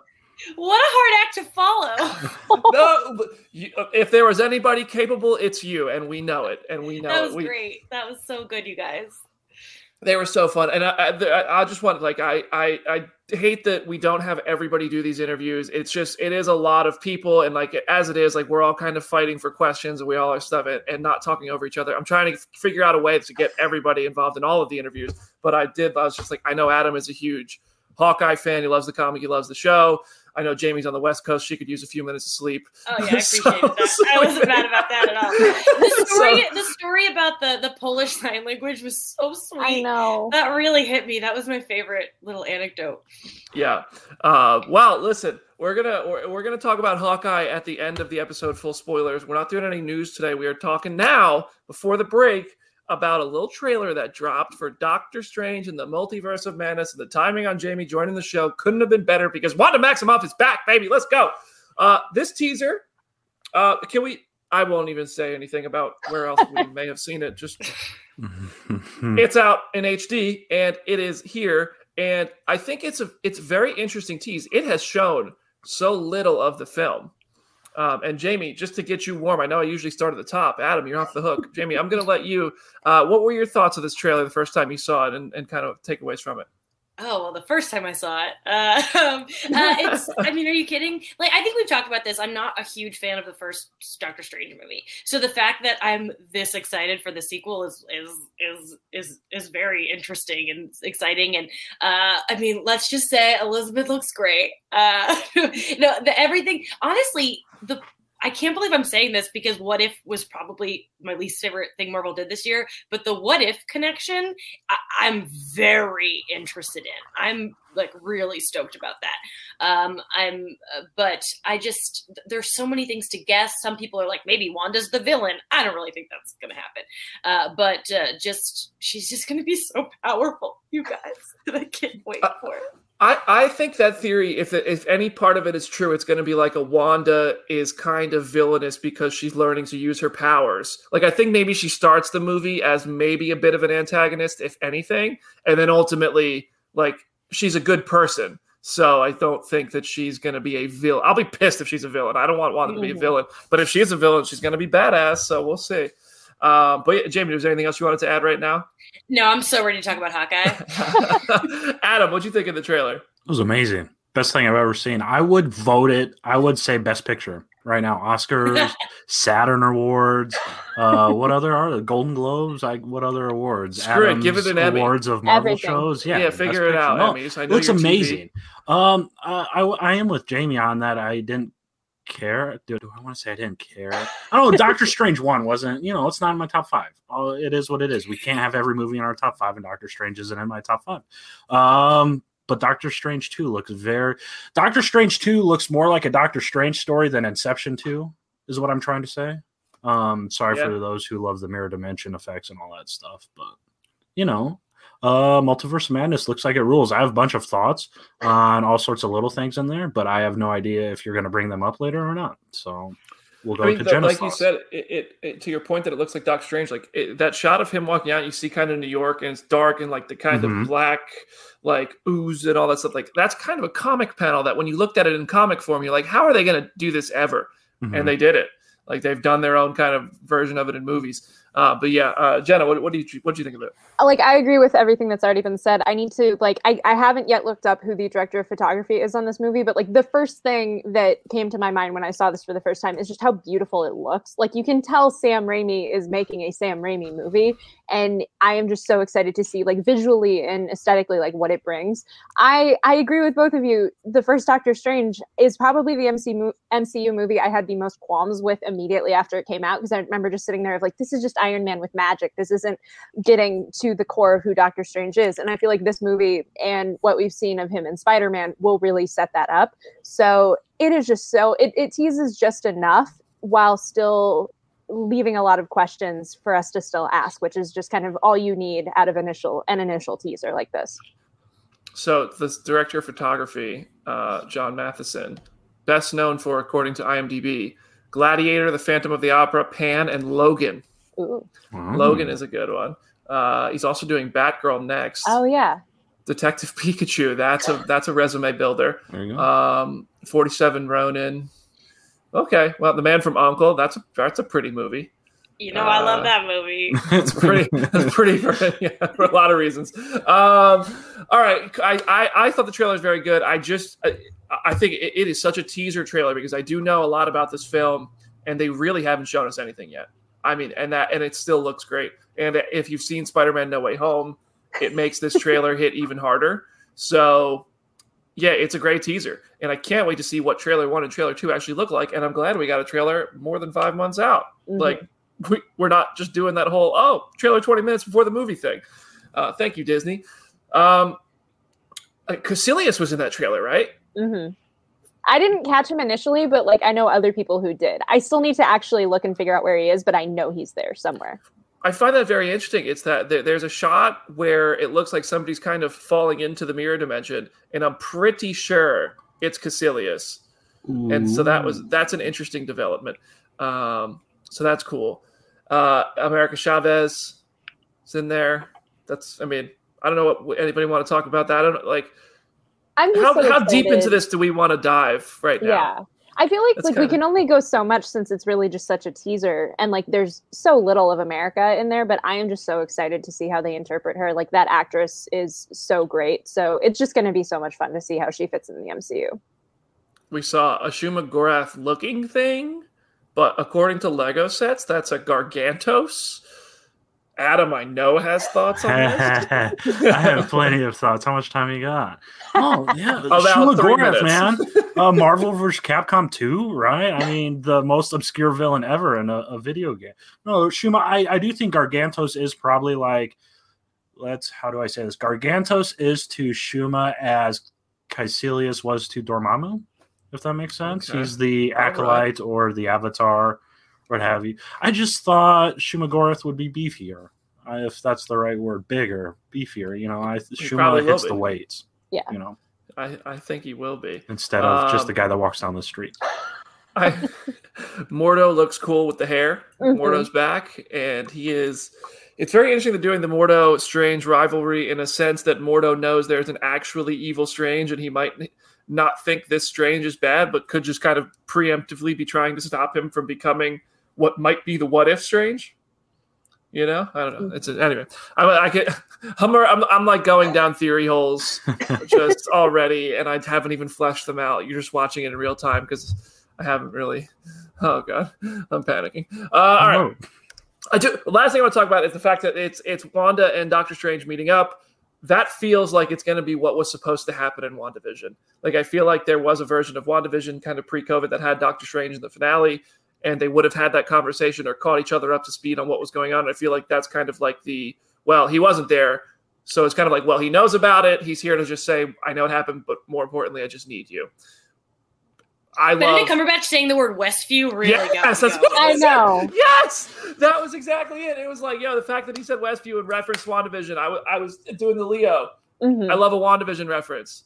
What a hard act to follow. No, you, if there was anybody capable, it's you, and we know it, and we know that it. was We- great. That was so good, you guys. They were so fun, and I, I, I just want like I, I, I hate that we don't have everybody do these interviews. It's just it is a lot of people, and like as it is, like we're all kind of fighting for questions, and we all are stuff and, and not talking over each other. I'm trying to figure out a way to get everybody involved in all of the interviews, but I did. I was just like, I know Adam is a huge Hawkeye fan. He loves the comic. He loves the show. I know Jamie's on the West Coast. She could use a few minutes of sleep. Oh yeah, I So- appreciated that. so I wasn't mad about that at all. The So- story, the story about the the Polish sign language was so sweet. I know. That really hit me. That was my favorite little anecdote. Yeah. Uh, well, listen, we're gonna we're, we're gonna talk about Hawkeye at the end of the episode. Full spoilers. We're not doing any news today. We are talking now before the break about a little trailer that dropped for Doctor Strange and the Multiverse of Madness. And the timing on Jamie joining the show couldn't have been better because Wanda Maximoff is back, baby. Let's go. Uh, this teaser. Uh, can we? I won't even say anything about where else we may have seen it. Just it's out in HD and it is here. And I think it's a it's a very interesting tease. It has shown so little of the film. Um, and Jamie, just to get you warm, I know I usually start at the top. Adam, you're off the hook. Jamie, I'm going to let you. Uh, what were your thoughts of this trailer the first time you saw it, and, and kind of takeaways from it? Oh well, the first time I saw it, uh, uh, it's. I mean, are you kidding? Like, I think we've talked about this. I'm not a huge fan of the first Doctor Strange movie, so the fact that I'm this excited for the sequel is is is is is very interesting and exciting. And uh, I mean, let's just say Elizabeth looks great. Uh, no, the everything. Honestly, the I can't believe I'm saying this because What If was probably my least favorite thing Marvel did this year. But the What If connection, I- I'm very interested in. I'm like really stoked about that. Um, I'm, uh, but I just there's so many things to guess. Some people are like, maybe Wanda's the villain. I don't really think that's gonna happen. Uh, but uh, just she's just gonna be so powerful, you guys. I can't wait Uh, for it. I, I think that theory, if if any part of it is true, it's going to be like a Wanda is kind of villainous because she's learning to use her powers. Like I think maybe she starts the movie as maybe a bit of an antagonist, if anything, and then ultimately like she's a good person. So I don't think that she's going to be a villain. I'll be pissed if she's a villain. I don't want Wanda to be a Mhm. villain, but if she is a villain, she's going to be badass. So we'll see. Um, but yeah, Jamie, is there anything else you wanted to add right now? No, I'm so ready to talk about Hawkeye. Adam, what'd you think of the trailer? It was amazing. Best thing I've ever seen. I would vote it. I would say best picture right now. Oscars, Saturn Awards. Uh, what other are the Golden Globes? Like what other awards? Screw it, give it an Emmy. Awards of Marvel Everything. shows. Yeah, Yeah, figure it picture. out, No, Emmys. I it know looks you're TV. amazing. Um, uh, I I am with Jamie on that. I didn't care. Do, do I want to say I didn't care? I don't know. Doctor Strange one wasn't. You know, it's not in my top five. Oh, it is what it is. We can't have every movie in our top five, and Doctor Strange isn't in my top five. Um, but Doctor Strange two looks very. Doctor Strange two looks more like a Doctor Strange story than Inception two. Is what I'm trying to say. Um, sorry Yeah. for those who love the mirror dimension effects and all that stuff, but you know, uh, Multiverse Madness looks like it rules. I have a bunch of thoughts on all sorts of little things in there, but I have no idea if you're going to bring them up later or not. So we'll go I mean, to the- like you said, it, it, it to your point that it looks like Doctor Strange. Like it, that shot of him walking out, you see kind of New York, and it's dark and like the kind Mhm. of black like ooze and all that stuff. Like that's kind of a comic panel that when you looked at it in comic form, you're like, how are they going to do this ever? Mhm. And they did it. Like they've done their own kind of version of it in movies. Uh, but yeah, uh, Jenna, what, what do you what do you think of it? like I agree with everything that's already been said. I need to like I, I haven't yet looked up who the director of photography is on this movie, but like the first thing that came to my mind when I saw this for the first time is just how beautiful it looks. Like you can tell Sam Raimi is making a Sam Raimi movie, and I am just so excited to see like visually and aesthetically like what it brings. I I agree with both of you. The first Doctor Strange is probably the MCU MCU movie I had the most qualms with immediately after it came out because I remember just sitting there of like this is just Iron Man with magic. This isn't getting to the core of who Doctor Strange is. And I feel like this movie and what we've seen of him in Spider Man will really set that up. So it is just so, it, it teases just enough while still leaving a lot of questions for us to still ask, which is just kind of all you need out of initial an initial teaser like this. So the director of photography, uh, John Mathieson, best known for, according to IMDb, Gladiator, The Phantom of the Opera, Pan, and Logan. Ooh. Mm. Logan is a good one. Uh, he's also doing Batgirl next. Oh yeah. Detective Pikachu. That's a that's a resume builder. There you go. Um, Forty Seven Ronin. Okay, well, The Man from Uncle. That's a that's a pretty movie. You know, I Uh, love that movie. It's pretty. That's pretty for, yeah, for a lot of reasons. Um, all right, I, I I thought the trailer was very good. I just I, I think it, it is such a teaser trailer because I do know a lot about this film, and they really haven't shown us anything yet. I mean, and that and it still looks great. And if you've seen Spider-Man: No Way Home, it makes this trailer hit even harder. So. Yeah, it's a great teaser, and I can't wait to see what trailer one and trailer two actually look like. And I'm glad we got a trailer more than five months out. Mhm. Like we, we're not just doing that whole oh trailer 20 minutes before the movie thing uh, thank you disney um uh, Kaecilius was in that trailer right hmm I didn't catch him initially, but like I know other people who did. I still need to actually look and figure out where he is, but I know he's there somewhere. i find that very interesting. It's that there's a shot where it looks like somebody's kind of falling into the mirror dimension and i'm pretty sure it's Kaecilius. And so that was that's an interesting development. Um so that's cool. Uh america chavez is in there. That's i mean i don't know what anybody want to talk about that? I don't like I'm how, so how deep into this do we want to dive right now Yeah. I feel like That's like we kinda- can only go so much since it's really just such a teaser and like there's so little of America in there, but I am just so excited to see how they interpret her. Like that actress is so great. So it's just gonna be so much fun to see how she fits in the MCU. we saw a Shuma Gorath looking thing, but according to Lego sets, that's a Gargantos. Adam, I know has thoughts on this. I have plenty of thoughts. How much time you got? Oh yeah, About Shuma three Gorath, minutes. man. Uh, Marvel vs. Capcom 2, right? I mean, the most obscure villain ever in a, a video game. No, Shuma, I, I do think Gargantos is probably like, let's, how do I say this? Gargantos is to Shuma as Kaecilius was to Dormammu, if that makes sense. Okay. He's the All right. acolyte or the avatar, what have you. I just thought Shuma Gorath would be beefier. uh, If that's the right word, bigger, beefier. You know, I probably Shuma hits be. the weights. Yeah. You know, I, I think he will be. instead of just Um, the guy that walks down the street. I, Mordo looks cool with the hair. Mhm. Mordo's back, and he is. It's very interesting that doing the Mordo Strange rivalry in a sense that Mordo knows there's an actually evil Strange, and he might not think this Strange is bad, but could just kind of preemptively be trying to stop him from becoming what might be the What If Strange. You know, I don't know. It's a, anyway. I'm, I get. I'm, I'm, I'm like going down theory holes just already, and I haven't even fleshed them out. You're just watching it in real time because I haven't really. Oh god, I'm panicking. Uh, all right. Oh, I do, last thing I want to talk about is the fact that it's it's Wanda and Doctor Strange meeting up. That feels like it's going to be what was supposed to happen in WandaVision. Like I feel like there was a version of WandaVision kind of pre-COVID that had Doctor Strange in the finale, and they would have had that conversation or caught each other up to speed on what was going on. I feel like that's kind of like the well, he wasn't there, so it's kind of like well, he knows about it. He's here to just say, I know it happened, but more importantly, I just need you. I love. Benedict Cumberbatch saying the word Westview really got Yes, me that's what I I said. know. Yes, that was exactly it. It was like, yo, the fact that he said Westview and referenced WandaVision. I wa- I was doing the Leo. Mhm. I love a WandaVision reference.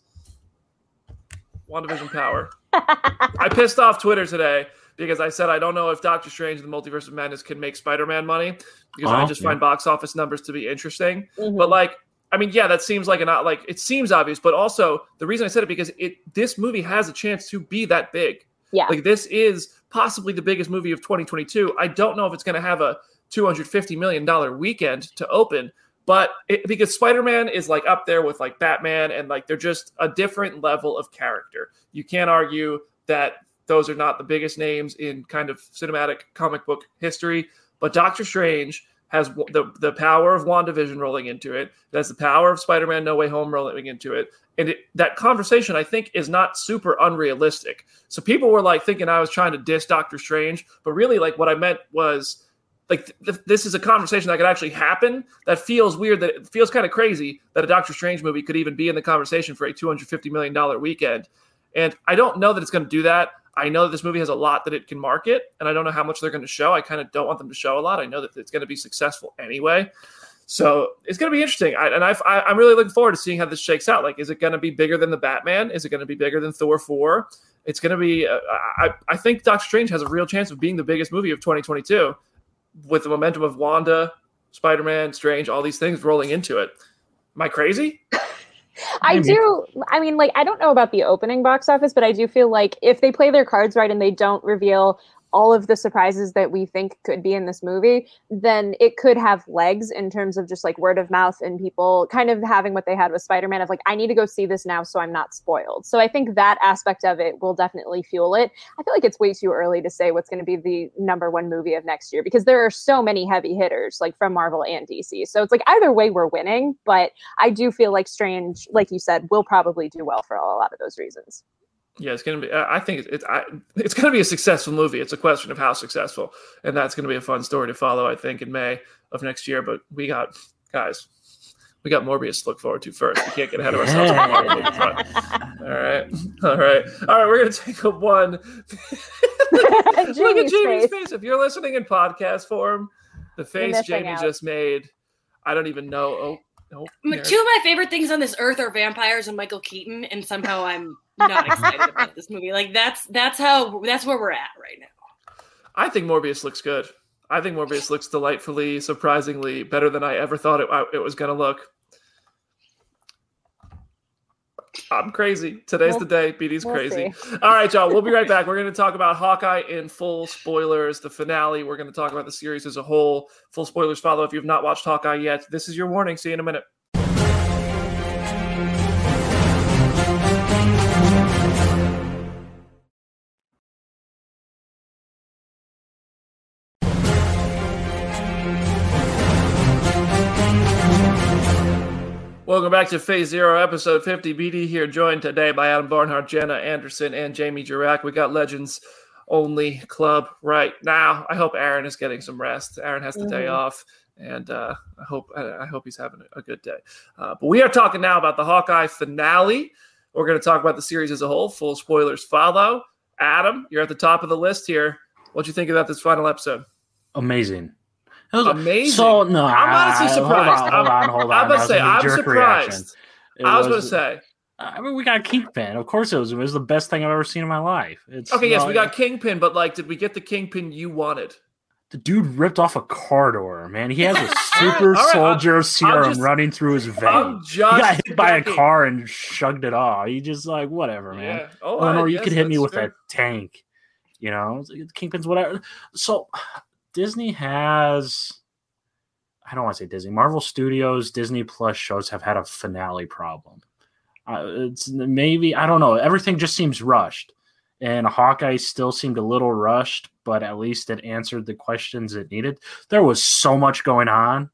WandaVision power. I pissed off Twitter today because I said I don't know if Doctor Strange and the Multiverse of Madness can make Spider-Man money because I Oh, just find box office numbers to be interesting. Mhm. But like, I mean, yeah, that seems like an like it seems obvious, but also the reason I said it because it this movie has a chance to be that big. yeah. Like this is possibly the biggest movie of 2022. I don't know if it's going to have a 250 million dollar weekend to open, but it, because Spider-Man is like up there with like Batman and like they're just a different level of character. You can't argue that those are not the biggest names in kind of cinematic comic book history, but Doctor Strange has the the power of WandaVision rolling into it. It has the power of Spider-Man No Way Home rolling into it. And it, that conversation, I think, is not super unrealistic. So people were like thinking I was trying to diss Doctor Strange, but really, like what I meant was like th- this is a conversation that could actually happen. That feels weird. That it feels kind of crazy that a Doctor Strange movie could even be in the conversation for a two hundred fifty million dollar weekend. And I don't know that it's going to do that. I know that this movie has a lot that it can market, and I don't know how much they're going to show. I kind of don't want them to show a lot. I know that it's going to be successful anyway. So it's going to be interesting, I, and I, I'm really looking forward to seeing how this shakes out. Like, is it going to be bigger than the Batman? Is it going to be bigger than Thor four? It's going to be. Uh, I, I think Doctor Strange has a real chance of being the biggest movie of 2022, with the momentum of Wanda, Spider Man, Strange, all these things rolling into it. Am I crazy? I do. I mean, like, I don't know about the opening box office, but I do feel like if they play their cards right and they don't reveal all of the surprises that we think could be in this movie, then it could have legs in terms of just like word of mouth and people kind of having what they had with Spider Man of like, I need to go see this now so I'm not spoiled. So I think that aspect of it will definitely fuel it. I feel like it's way too early to say what's going to be the number one movie of next year because there are so many heavy hitters like from Marvel and DC. So it's like either way we're winning, but I do feel like Strange, like you said, will probably do well for a lot of those reasons. Yeah, it's gonna be. I think it's it's, I, it's gonna be a successful movie. It's a question of how successful, and that's gonna be a fun story to follow. I think in May of next year. But we got guys, we got Morbius to look forward to first. We can't get ahead of ourselves. on Marvel movie front. All right, all right, all right. We're gonna take a one. Look at Jamie's Jamie's face. face. If you're listening in podcast form, the face Jamie out. just made, I don't even know. Oh, no. M- Two of my favorite things on this earth are vampires and Michael Keaton, and somehow I'm not excited about this movie. Like that's that's how that's where we're at right now. I think Morbius looks good. I think Morbius looks delightfully, surprisingly better than I ever thought it, it was going to look. I'm crazy. Today's We'll- the day. BD's we'll crazy. All right, y'all. We'll be right back. We're going to talk about Hawkeye in full spoilers, the finale. We're going to talk about the series as a whole. Full spoilers follow if you've not watched Hawkeye yet. This is your warning. See you in a minute. Welcome back to Phase Zero, Episode 50. BD here, joined today by Adam Barnhardt, Jenna Anderson, and Jamie Jirak. We got Legends Only Club right now. I hope Aaron is getting some rest. Aaron has the day Mhm. off, and uh, I hope I I hope he's having a good day. Uh, but we are talking now about the Hawkeye finale. We're going to talk about the series as a whole. Full spoilers follow. Adam, you're at the top of the list here. What do you think about this final episode? Amazing. Was Amazing. So no, I'm honestly surprised. Hold on, hold on, hold on. I'm gonna say I'm surprised. I was going to say. I mean, we got Kingpin. Of course, it was. It was the best thing I've ever seen in my life. It's Okay, yes, we got Kingpin, but like, did we get the Kingpin you wanted? the dude ripped off a car door. Man, he has a super right, soldier serum just- running through his vein. I'm He got hit by a car and shrugged it off. He just like whatever, man. Yeah. Oh, Oh, I- no, you could hit me with fair. a tank. You know, Kingpin's whatever. So Disney has. I don't want to say Disney. Marvel Studios, Disney Plus shows have had a finale problem. Uh, it's maybe I don't know. Everything just seems rushed, and Hawkeye still seemed a little rushed, but at least it answered the questions it needed. There was so much going on.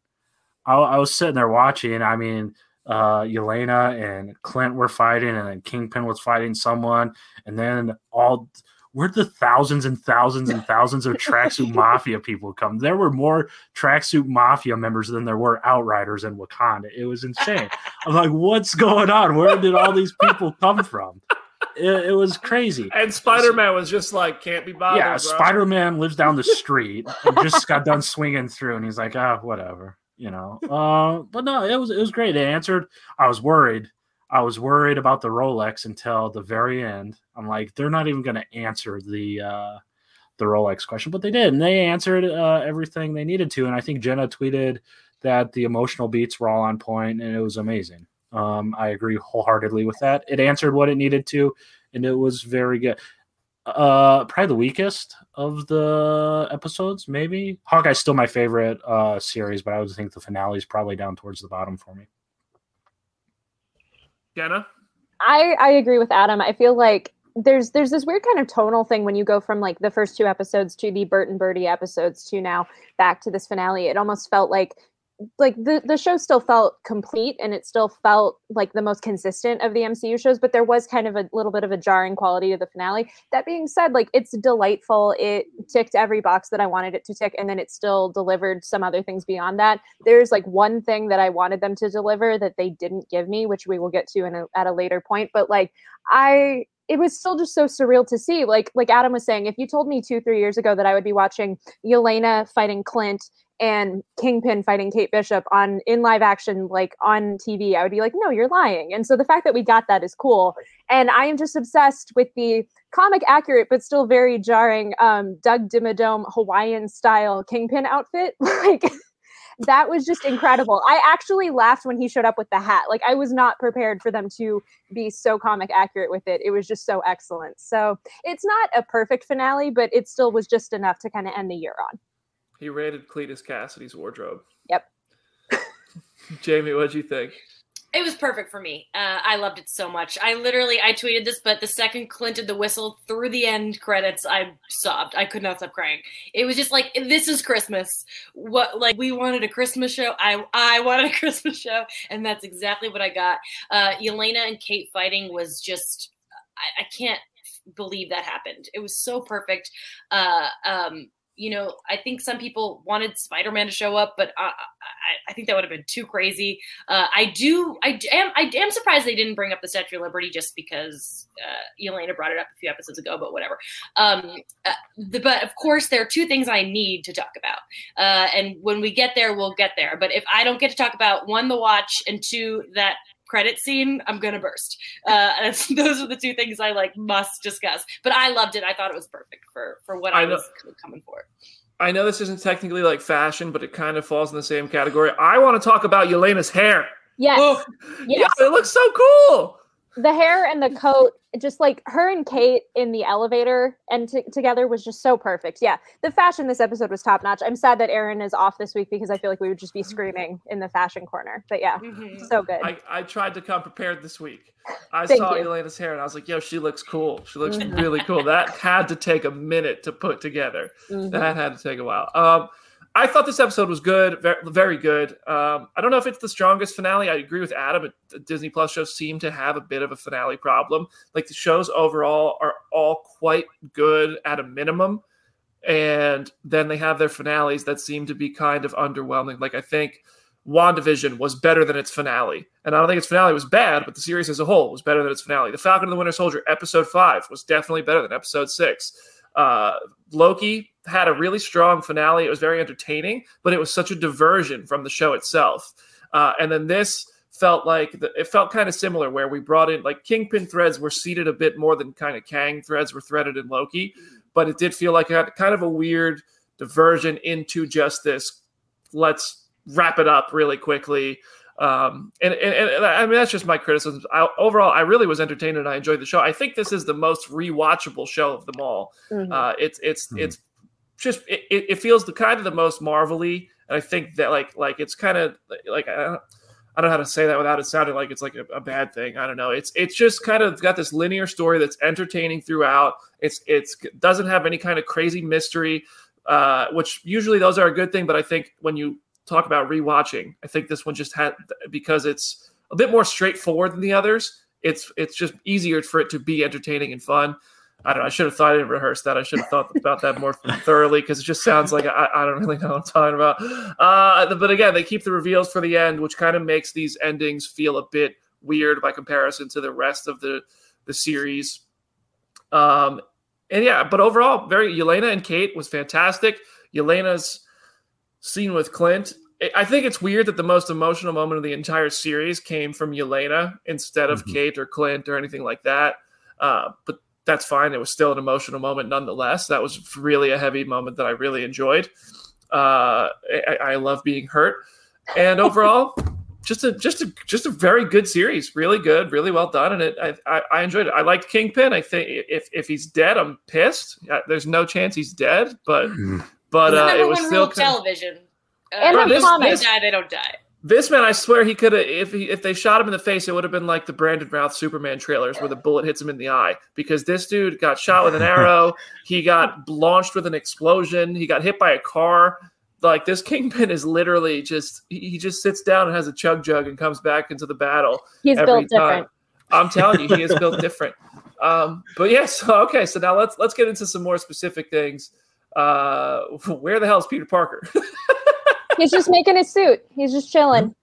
I, I was sitting there watching. I mean, uh, Yelena and Clint were fighting, and then Kingpin was fighting someone, and then all where the thousands and thousands and thousands of tracksuit mafia people come. There were more tracksuit mafia members than there were outriders in Wakanda. It was insane. I'm like, what's going on? Where did all these people come from? It, it was crazy. And Spider Man was just like, can't be bothered. Yeah. Spider Man lives down the street and just got done swinging through, and he's like, ah, whatever, you know. Uh, but no, it was it was great. They answered. I was worried. I was worried about the Rolex until the very end. I'm like, they're not even going to answer the uh, the Rolex question, but they did, and they answered uh, everything they needed to. And I think Jenna tweeted that the emotional beats were all on point, and it was amazing. Um, I agree wholeheartedly with that. It answered what it needed to, and it was very good. Uh, probably the weakest of the episodes, maybe. Hawkeye's still my favorite uh series, but I would think the finale is probably down towards the bottom for me. Jenna? I I agree with Adam. I feel like there's there's this weird kind of tonal thing when you go from like the first two episodes to the Bert and Bertie episodes to now back to this finale. It almost felt like like the the show still felt complete and it still felt like the most consistent of the MCU shows, but there was kind of a little bit of a jarring quality to the finale. That being said, like it's delightful. It ticked every box that I wanted it to tick, and then it still delivered some other things beyond that. There's like one thing that I wanted them to deliver that they didn't give me, which we will get to in a, at a later point. But like I it was still just so surreal to see. Like like Adam was saying, if you told me two, three years ago that I would be watching Yelena fighting Clint and Kingpin fighting Kate Bishop on in live action, like on TV, I would be like, no, you're lying. And so the fact that we got that is cool. And I am just obsessed with the comic accurate but still very jarring um, Doug Dimmadome Hawaiian style Kingpin outfit. like that was just incredible. I actually laughed when he showed up with the hat. Like I was not prepared for them to be so comic accurate with it. It was just so excellent. So it's not a perfect finale, but it still was just enough to kind of end the year on. He raided Cletus Kasady's wardrobe. Yep. Jamie, what'd you think? It was perfect for me. Uh, I loved it so much. I literally, I tweeted this, but the second Clint did the whistle through the end credits, I sobbed. I could not stop crying. It was just like, this is Christmas. What, like, we wanted a Christmas show. I, I wanted a Christmas show, and that's exactly what I got. Uh, Yelena and Kate fighting was just, I, I can't believe that happened. It was so perfect. Uh, um, you know, I think some people wanted Spider Man to show up, but I, I, I, think that would have been too crazy. Uh, I do, I am, I am surprised they didn't bring up the Statue of Liberty just because uh, Yelena brought it up a few episodes ago, but whatever. Um, uh, the, but of course, there are two things I need to talk about, uh, and when we get there, we'll get there. But if I don't get to talk about one, the watch, and two, that credit scene, I'm gonna burst. Uh, those are the two things I like must discuss. But I loved it. I thought it was perfect for for what I, I was coming for. I know this isn't technically like fashion, but it kind of falls in the same category. I want to talk about Yelena's hair. Yes. Oh, yes. Yeah, it looks so cool the hair and the coat just like her and kate in the elevator and t- together was just so perfect. Yeah the fashion this episode was top notch i'm sad that aaron is off this week because i feel like we would just be screaming in the fashion corner but yeah mm-hmm. so good. I, I tried to come prepared this week. I saw you. elena's hair and i was like yo she looks cool. She looks mm-hmm. really cool. That had to take a minute to put together. Mm-hmm. that had to take a while. Um I thought this episode was good, very, good. Um, I don't know if it's the strongest finale. I agree with Adam. Disney Plus shows seem to have a bit of a finale problem. Like the shows overall are all quite good at a minimum, and then they have their finales that seem to be kind of underwhelming. Like I think WandaVision was better than its finale, and I don't think its finale was bad, but the series as a whole was better than its finale. The Falcon and the Winter Soldier episode five was definitely better than episode six. Uh, Loki had a really strong finale. It was very entertaining, but it was such a diversion from the show itself. Uh, and then this felt like the, it felt kind of similar, where we brought in like Kingpin threads were seeded a bit more than kind of Kang threads were threaded in Loki, but it did feel like a, kind of a weird diversion into just this. Let's wrap it up really quickly. Um, and, and, and, I mean, that's just my criticism. I, overall, I really was entertained and I enjoyed the show. I think this is the most rewatchable show of them all. Mm-hmm. Uh, it's, it's, mm-hmm. it's just, it, it feels the kind of the most marvelly. And I think that like, like it's kind of like, I don't, I don't know how to say that without it sounding like it's like a, a, bad thing. I don't know. It's it's just kind of got this linear story that's entertaining throughout. It's it's doesn't have any kind of crazy mystery, uh, which usually those are a good thing. But I think when you talk about rewatching. I think this one just had because it's a bit more straightforward than the others. It's it's just easier for it to be entertaining and fun. I don't know. I should have thought I didn't rehearse that. I should have thought about that more thoroughly because it just sounds like I, I, don't really know what I'm talking about. Uh, but again, they keep the reveals for the end, which kind of makes these endings feel a bit weird by comparison to the rest of the the series. Um, and yeah, but overall, very Elena and Kate was fantastic. Yelena's scene with Clint. I think it's weird that the most emotional moment of the entire series came from Yelena instead of mm-hmm. Kate or Clint or anything like that. Uh, but that's fine. It was still an emotional moment nonetheless. That was really a heavy moment that I really enjoyed. Uh, I, I love being hurt, and overall, just a just a just a very good series. Really good, really well done, and it I, I, I enjoyed it. I liked Kingpin. I think if if he's dead, I'm pissed. There's no chance he's dead, but but the uh, number it was still rule kind of- television. Uh, And the if comics. they die, they don't die. This man, I swear, he could have. If he, if they shot him in the face, it would have been like the Brandon Routh Superman trailers, where the bullet hits him in the eye. Because this dude got shot with an arrow, he got launched with an explosion, he got hit by a car. Like this kingpin is literally just he he just sits down and has a chug jug and comes back into the battle. He's every built different. I'm telling you, he is built different. Um, but yes, okay. So now let's let's get into some more specific things. Uh, where the hell is Peter Parker? He's just making his suit. He's just chilling.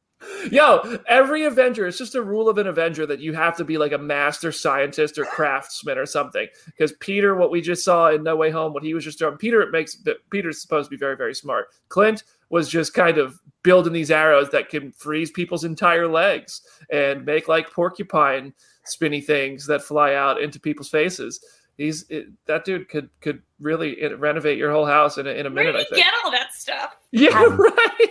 Yo, every Avenger, it's just a rule of an Avenger that you have to be like a master scientist or craftsman or something. Because Peter, what we just saw in No Way Home, what he was just doing, Peter it makes Peter's supposed to be very, very smart. Clint was just kind of building these arrows that can freeze people's entire legs and make like porcupine spinny things that fly out into people's faces. He's it, that dude could could really renovate your whole house in a, in a Where minute. did I he think. get all that stuff? Yeah, right.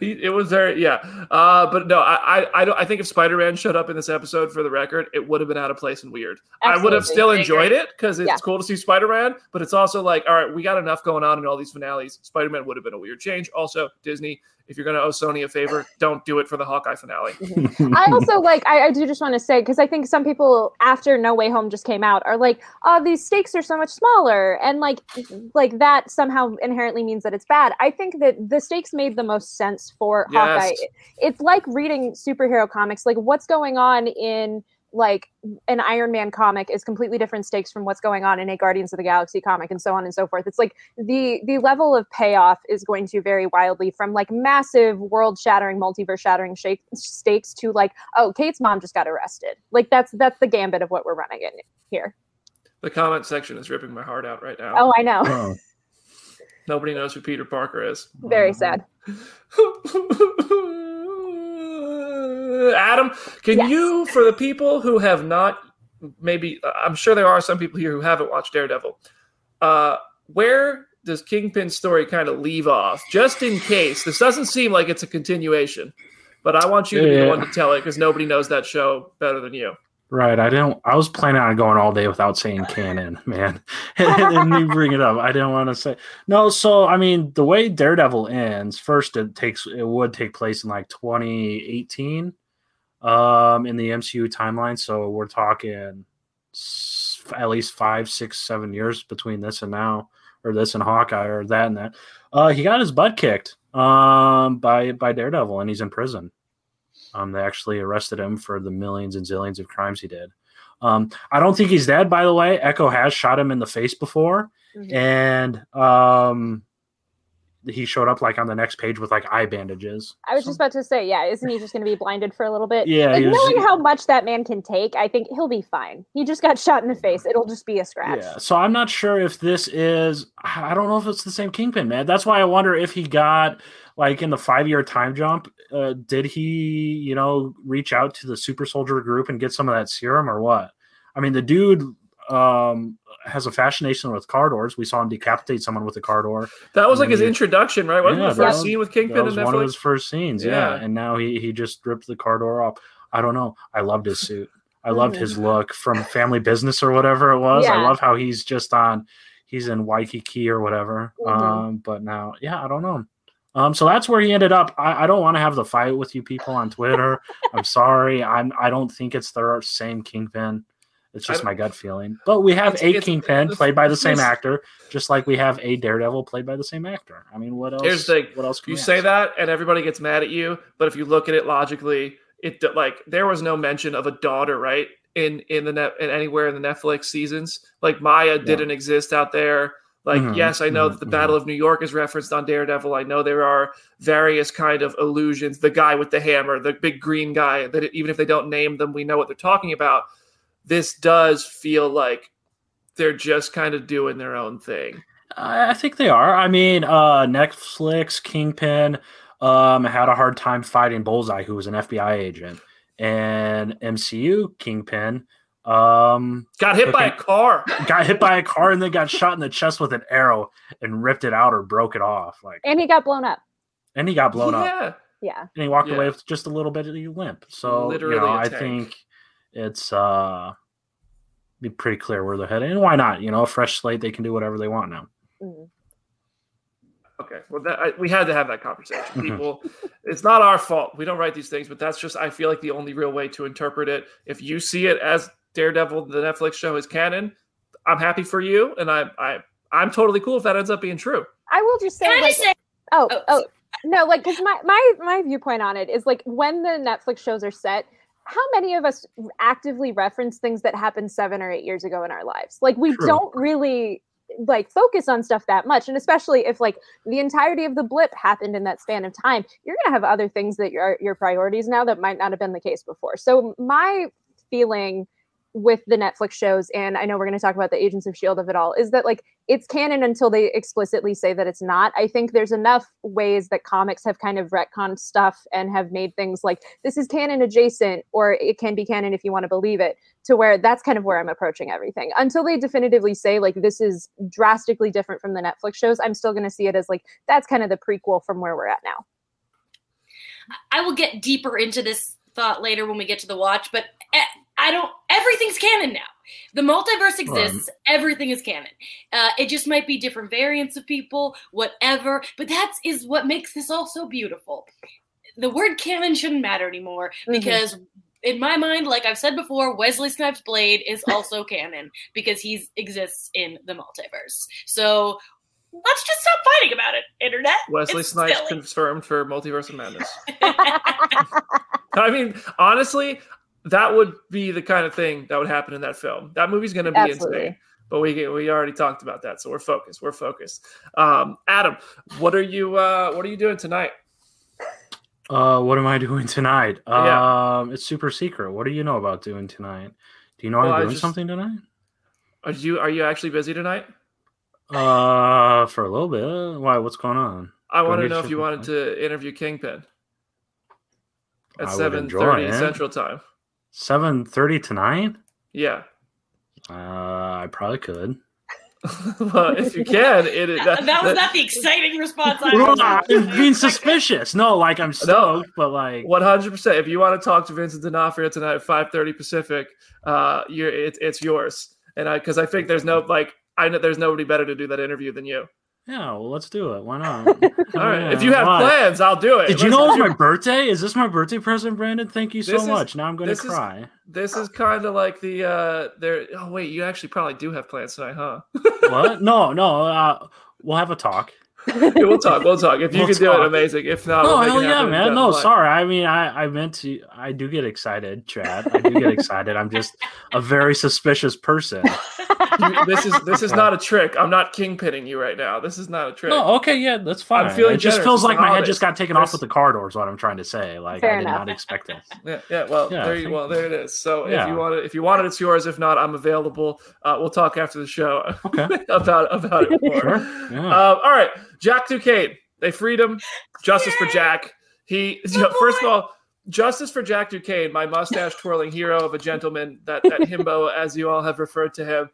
He, it was very yeah, uh, but no, I I I, don't, I think if Spider Man showed up in this episode, for the record, it would have been out of place and weird. I would have still enjoyed it because it's Yeah. cool to see Spider Man, but it's also like, all right, we got enough going on in all these finales. Spider Man would have been a weird change. Also, Disney, if you're going to owe Sony a favor, don't do it for the Hawkeye finale. I also like I, I do just want to say because I think some people after No Way Home just came out are like, oh, these stakes are so much smaller, and like like that somehow inherently means that it's bad. I think that the stakes made the most sense for Yes. Hawkeye. It's like reading superhero comics. Like what's going on in like an Iron Man comic is completely different stakes from what's going on in a Guardians of the Galaxy comic and so on and so forth. It's like the the level of payoff is going to vary wildly from like massive world shattering, multiverse shattering shake, stakes to like, oh, Kate's mom just got arrested. Like that's that's the gambit of what we're running in here. The comment section is ripping my heart out right now. Oh, I know. Oh. Nobody knows who Peter Parker is. Very sad. Adam, can Yes. you, for the people who have not, maybe I'm sure there are some people here who haven't watched Daredevil. Uh, where does Kingpin's story kind of leave off? Just in case this doesn't seem like it's a continuation, but I want you to be the one to tell it because nobody knows that show better than you. Right. I didn't. I was planning on going all day without saying canon, man. and you bring it up. I didn't want to say no. So I mean, the way Daredevil ends, first it takes it would take place in like 2018, um, in the MCU timeline. So we're talking at least five, six, seven years between this and now, or this and Hawkeye, or that and that. Uh, he got his butt kicked, um, by by Daredevil, and he's in prison. Um, they actually arrested him for the millions and zillions of crimes he did. Um, I don't think he's dead, by the way. Echo has shot him in the face before, Mhm. and um, he showed up like on the next page with like eye bandages. I was just about to say, yeah, isn't he just going to be blinded for a little bit? Yeah, Like was- knowing how much that man can take, I think he'll be fine. He just got shot in the face. It'll just be a scratch. Yeah, so I'm not sure if this is. I don't know if it's the same Kingpin, man. That's why I wonder if he got like in the five year time jump. Uh, did he, you know, reach out to the super soldier group and get some of that serum or what? I mean, the dude um has a fascination with car doors. We saw him decapitate someone with a car door. That was like his he- introduction, right? Wasn't Yeah, the first that- scene with That Kingpin was in one of Netflix? his first scenes, yeah. Yeah. And now he he just ripped the car door off. I don't know. I loved his suit. I loved his look from Family Business or whatever it was. I love how he's just on. He's in Waikiki or whatever. Mhm. Um, but now, yeah, I don't know. Um, so that's where he ended up. I, I don't want to have the fight with you people on Twitter. I'm sorry. I'm. I don't think it's the same Kingpin. It's just my gut feeling. But we have It's- a it's- Kingpin it's- played by the same actor, just like we have a Daredevil played by the same actor. I mean, what else? Here's the thing. What else? Can you say ask? that and everybody gets mad at you but if you look at it logically it like there was no mention of a daughter right in in the net in anywhere in the netflix seasons like maya didn't exist out there like Mhm, yes i know mhm, that the battle of new york is referenced on daredevil i know there are various kind of allusions the guy with the hammer the big green guy that even if they don't name them we know what they're talking about this does feel like they're just kind of doing their own thing I I think they are. I mean, uh, Netflix Kingpin um, had a hard time fighting Bullseye, who was an FBI agent, and MCU Kingpin Um, got hit by a car. Got hit by a car and then got shot in the chest with an arrow and ripped it out or broke it off. Like, and he got blown up. and he got blown up. yeah. Yeah. and he walked Yeah. away with just a little bit of the limp. So Literally you know, a I tank. think it's uh be pretty clear where they're headed. And why not? You know, a fresh slate, they can do whatever they want now. Mhm. Okay, well, that, I, we had to have that conversation. Mhm. People, it's not our fault. We don't write these things, but that's just I feel like the only real way to interpret it. If you see it as Daredevil, the Netflix show is canon, I'm happy for you, and I, I, I'm totally cool if that ends up being true. I will just say, like, just say? oh, Oh, oh, no, like, because my, my, my viewpoint on it is like when the Netflix shows are set, how many of us actively reference things that happened seven or eight years ago in our lives? Like, we True. don't really like focus on stuff that much and especially if like the entirety of the blip happened in that span of time you're going to have other things that are your priorities now that might not have been the case before so my feeling with the Netflix shows, and I know we're going to talk about the Agents of S.H.I.E.L.D. of it all, is that like it's canon until they explicitly say that it's not. I think there's enough ways that comics have kind of retconned stuff and have made things like this is canon adjacent, or it can be canon if you want to believe it, to where that's kind of where I'm approaching everything. Until they definitively say like this is drastically different from the Netflix shows, I'm still going to see it as like that's kind of the prequel from where we're at now. I will get deeper into this thought later when we get to the watch, but eh, I don't. Everything's canon now. The multiverse exists. Everything is canon. Uh, it just might be different variants of people, whatever. But that is what makes this all so beautiful. The word canon shouldn't matter anymore Mhm. because. In my mind, like I've said before, Wesley Snipes' Blade is also canon because he exists in the multiverse. So let's just stop fighting about it, internet. Wesley It's Snipes silly. confirmed for Multiverse of Madness. I mean, honestly, that would be the kind of thing that would happen in that film. That movie's going to be Absolutely. insane. But we we already talked about that, so we're focused. We're focused. Um, Adam, what are you uh, what are you doing tonight? Uh, what am I doing tonight? Yeah. Um, it's super secret. What do you know about doing tonight? Do you know Well, I I'm doing just- something tonight? Are you are you actually busy tonight? Uh, for a little bit. Why? What's going on? I Do want to know if you check my wanted to interview Kingpin at I would seven enjoy thirty it. Central Time. Seven thirty tonight? Yeah. Uh, I probably could. well, if you can, it that, that, was not the exciting response I Well, was. I'm being suspicious. No, like I'm stoked, but like One hundred percent. If you want to talk to Vincent D'Onofrio tonight at five thirty Pacific, uh, you're it, it's yours. And I because I think there's no like I know there's nobody better to do that interview than you. Yeah, well, let's do it. Why not? All right. if you have Why? plans, I'll do it. Did you Listen, know it was my birthday? Is this my birthday present, Brandon? Thank you so This is- much. now I'm going to this is- cry. This is kind of like the uh there. Oh wait, you actually probably do have plans tonight, huh? what? No, no. Uh, we'll have a talk. Yeah, we'll talk. We'll talk. If you We'll can do it, amazing. If not, Oh we'll hell yeah, man! down No, the sorry. I mean, I I meant to. I do get excited, Chad. I do get excited. I'm just a very suspicious person. You- this is this is not a trick. I'm not kingpinning you right now. This is not a trick. No, okay, yeah, that's fine. I'm feeling it just feels like my head just got taken There's- off with the car door. Is what I'm trying to say. Like Fair I did enough. not expect this. Yeah, yeah. Well, Yeah, there you thank- well, there it is. So if you want it, if you want it, it's yours. If not, I'm available. Uh, we'll talk after the show Okay, about about it more. sure. Yeah. Um, all right, Jack Duquesne. They freed him. Justice for Jack. He first of all, justice for Jack Duquesne, my mustache twirling hero of a gentleman. That that himbo, as you all have referred to him.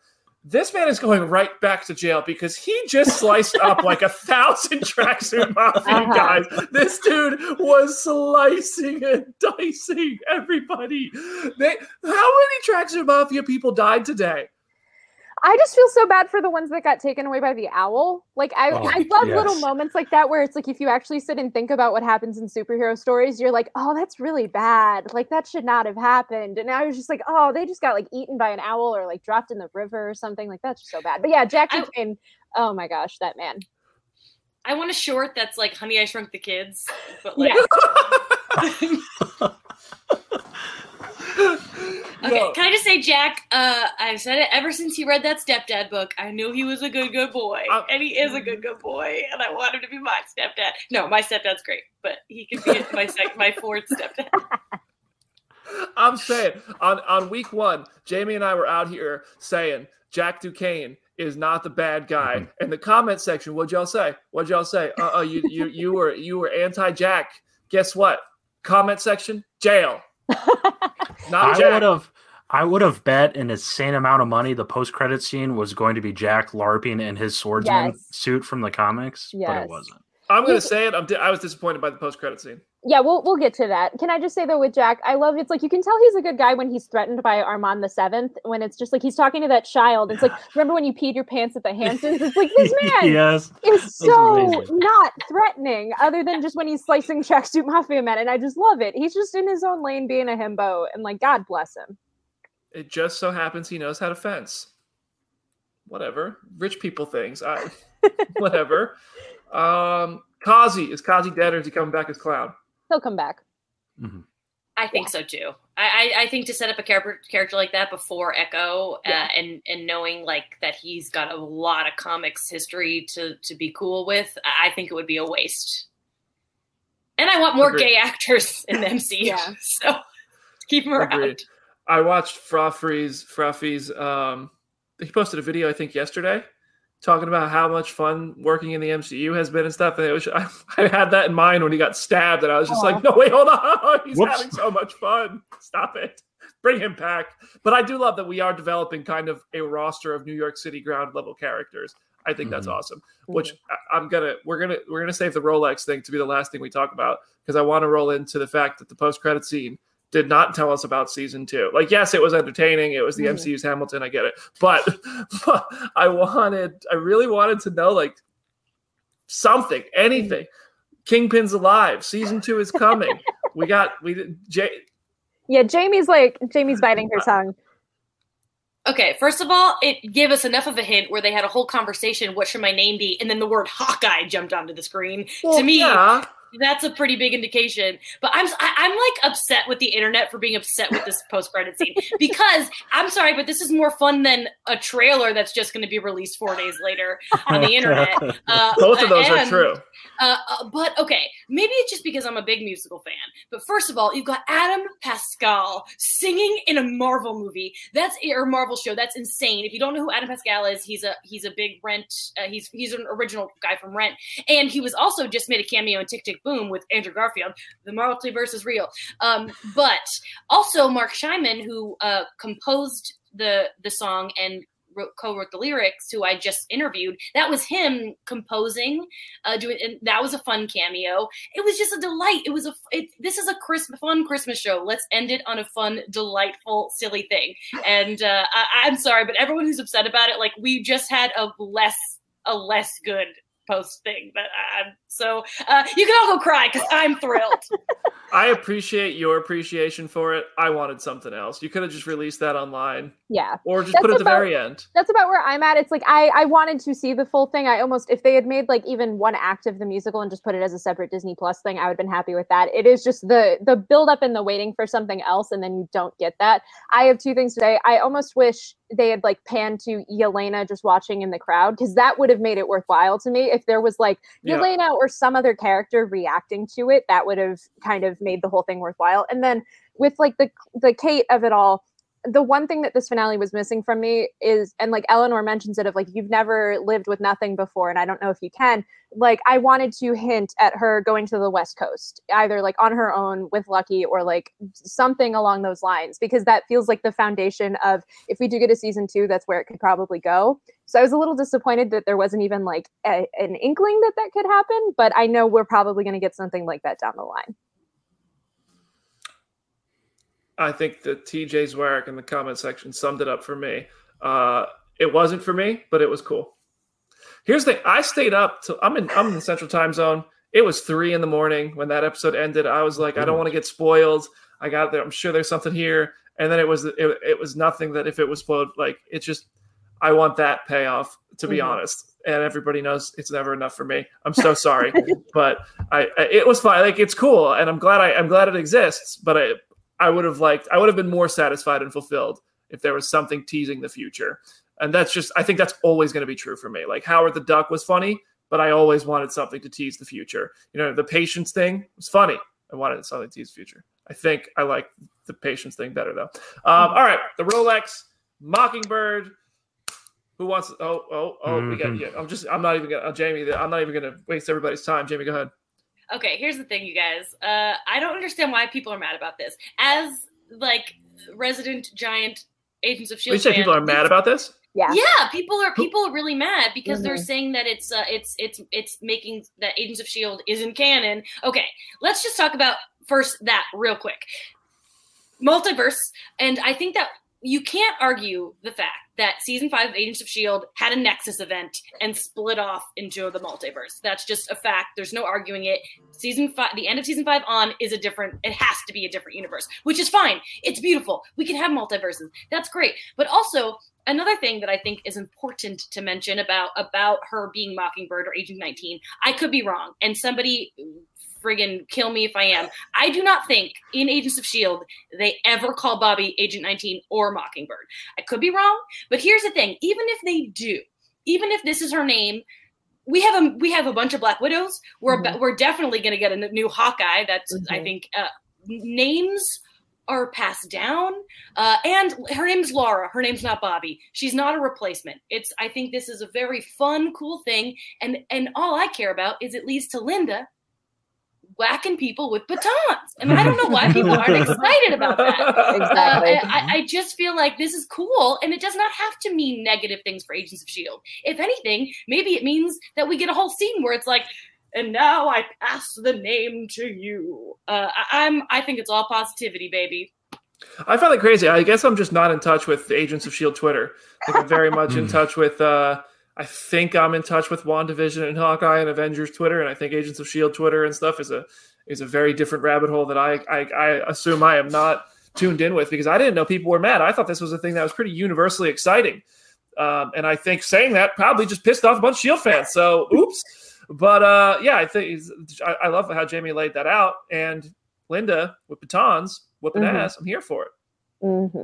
This man is going right back to jail because he just sliced up like a thousand tracksuit mafia Uh-huh. guys. This dude was slicing and dicing everybody. They, how many tracksuit mafia people died today? I just feel so bad for the ones that got taken away by the owl. Like I, Oh, I love little moments like that where it's like if you actually sit and think about what happens in superhero stories, you're like, oh, that's really bad. Like that should not have happened. And I was just like, oh, they just got like eaten by an owl or like dropped in the river or something. Like that's just so bad. But yeah, Jack I- Duquesne. Oh my gosh, that man. I want a short that's like Honey, I Shrunk the Kids, but like. Okay, No. can I just say, Jack? Uh, I've said it ever since he read that stepdad book. I knew he was a good, good boy, Uh, and he is a good, good boy. And I want him to be my stepdad. No, my stepdad's great, but he can be my sec- my fourth stepdad. I'm saying on, on week one, Jamie and I were out here saying Jack Duquesne is not the bad guy. Mhm. In the comment section, what'd y'all say? What'd y'all say? Uh uh you you you were you were anti Jack. Guess what? Comment section, jail. Not I would have. I would have bet an insane amount of money the post credit scene was going to be Jack LARPing in his swordsman Yes. suit from the comics, but it wasn't. I'm gonna say it. I'm di- I was disappointed by the post credit scene. Yeah, we'll we'll get to that. Can I just say though with Jack, I love it's like you can tell he's a good guy when he's threatened by Armand the Seventh. When it's just like he's talking to that child. It's like remember when you peed your pants at the Hansons? It's like this man yes. is so amazing. not threatening, other than just when he's slicing tracksuit mafia men, and I just love it. He's just in his own lane being a himbo, and like God bless him. It just so happens he knows how to fence. Whatever. Rich people things. I whatever. Um Kazi, is Kazi dead or is he coming back as clown? He'll come back. I think so too. I, I, I think to set up a character character like that before Echo, Yeah. uh, and and knowing like that he's got a lot of comics history to to be cool with, I I think it would be a waste. And I want more Agreed. gay actors in the MCU, Yeah. so keep them around. Agreed. I watched Fra Fee's Froffy's um he posted a video I think yesterday talking about how much fun working in the MCU has been and stuff. And it was I, I had that in mind when he got stabbed, and I was just Aw. like, no, wait, hold on. He's Whoops. having so much fun. Stop it. Bring him back. But I do love that we are developing kind of a roster of New York City ground level characters. I think that's Mhm. awesome. Which I- I'm gonna we're gonna we're gonna save the Rolex thing to be the last thing we talk about because I want to roll into the fact that the post credit scene did not tell us about season two. Like, yes, it was entertaining. It was the Mhm. MCU's Hamilton. I get it, but, but I wanted, I really wanted to know like something, anything. Kingpin's alive. Season two is coming. we got we Jay. Yeah, Jamie's like Jamie's biting her tongue. Okay, first of all, it gave us enough of a hint where they had a whole conversation. What should my name be? And then the word Hawkeye jumped onto the screen. to me, yeah, that's a pretty big indication. But I'm I, I'm like upset with the internet for being upset with this post credit scene because I'm sorry, but this is more fun than a trailer that's just going to be released four days later on the internet. Uh, both of those are true. Uh, uh, but okay, maybe it's just because I'm a big musical fan. But first of all, you've got Adam Pascal singing in a Marvel movie. That's or Marvel show. That's insane. If you don't know who Adam Pascal is, he's a he's a big Rent. Uh, he's he's an original guy from Rent, and he was also just made a cameo in Tick Tick Boom with Andrew Garfield. The multiverse is real. Um, but also Marc Shaiman, who uh, composed the the song and wrote, co-wrote the lyrics, who I just interviewed. That was him composing uh, doing, and that was a fun cameo. It was just a delight. It was a, it, this is a Christmas, fun Christmas show. Let's end it on a fun, delightful, silly thing. And uh, I, I'm sorry, but everyone who's upset about it, like we just had a less, a less good post thing. But I, I'm so uh, you can all go cry because I'm thrilled. I appreciate your appreciation for it. I wanted something else. You could have just released that online, Yeah. or just That's put it at the about- very end. that's about where I'm at. It's like I I wanted to see the full thing. I almost if they had made like even one act of the musical and just put it as a separate Disney Plus thing, I would have been happy with that. It is just the the build up and the waiting for something else, and then you don't get that. I have two things today. I almost wish they had like panned to Yelena just watching in the crowd because that would have made it worthwhile to me. If there was like Yeah. Yelena or some other character reacting to it, that would have kind of made the whole thing worthwhile. And then with like the the Kate of it all, the one thing that this finale was missing from me is and like Eleanor mentions it of like you've never lived with nothing before and I don't know if you can like I wanted to hint at her going to the west coast either like on her own with Lucky or like something along those lines because that feels like the foundation of if we do get a season 2 that's where it could probably go. So I was a little disappointed that there wasn't even like a, an inkling that that could happen but I know we're probably going to get something like that down the line I think that TJ Zwarek in the comment section summed it up for me. Uh, it wasn't for me, but it was cool. Here's the thing: I stayed up till I'm in I'm in the Central Time Zone. It was three in the morning when that episode ended. I was like, I don't want to get spoiled. I got there. I'm sure there's something here, and then it was it, it was nothing that if it was spoiled, like it's just I want that payoff to be Mhm. honest. And everybody knows it's never enough for me. I'm so sorry, but I, I it was fine. Like it's cool, and I'm glad I I'm glad it exists. But I I would have liked I would have been more satisfied and fulfilled if there was something teasing the future. And that's just I think that's always going to be true for me. Like Howard the Duck was funny, but I always wanted something to tease the future. You know, the patience thing was funny. I wanted something to tease the future. I think I like the patience thing better though. Um, all right, the Rolex Mockingbird. Who wants? Oh, oh, oh! We got. Mhm. Yeah, I'm just. I'm not even gonna. Uh, Jamie. I'm not even gonna waste everybody's time. Jamie, go ahead. Okay, here's the thing, you guys. Uh, I don't understand why people are mad about this. As like resident giant Agents of You Shield. say fan. people are mad about this? Yeah. Yeah, people are people are really mad because they're Mhm. saying that it's uh, it's it's it's making that Agents of Shield isn't canon. Okay, let's just talk about first that real quick. Multiverse, and I think that you can't argue the fact that season five of Agents of Shield had a Nexus event and split off into the multiverse. That's just a fact. There's no arguing it. Season five, the end of season five on is a different. It has to be a different universe, which is fine. It's beautiful. We can have multiverses. That's great. But also, another thing that I think is important to mention about about her being Mockingbird or Agent 19, I could be wrong, and somebody friggin' kill me if I am. I do not think in Agents of Shield they ever call Bobby Agent 19 or Mockingbird. I could be wrong, but here's the thing: even if they do, even if this is her name. We have a we have a bunch of Black Widows. We're Mhm. we're definitely going to get a new Hawkeye. That's I Mhm. think uh, names are passed down. Uh, and her name's Laura. Her name's not Bobby. She's not a replacement. It's I think this is a very fun, cool thing. And and all I care about is it leads to Linda whacking people with batons. And I don't know why people aren't excited about that. Exactly. Uh, I, I just feel like this is cool, and it does not have to mean negative things for Agents of Shield. If anything, maybe it means that we get a whole scene where it's like, "And now I pass the name to you." Uh, I, I'm, I think it's all positivity, baby. I find it crazy. I guess I'm just not in touch with Agents of Shield Twitter. I think I'm very much in Hmm. touch with. Uh, I think I'm in touch with WandaVision and Hawkeye and Avengers Twitter, and I think Agents of Shield Twitter and stuff is a is a very different rabbit hole that I I, I assume I am not tuned in with because I didn't know people were mad. I thought this was a thing that was pretty universally exciting, um, and I think saying that probably just pissed off a bunch of Shield fans. So oops. But uh, yeah, I think it's- I, I love how Jamie laid that out, and Linda with batons whooping Mhm. ass. I'm here for it. hmm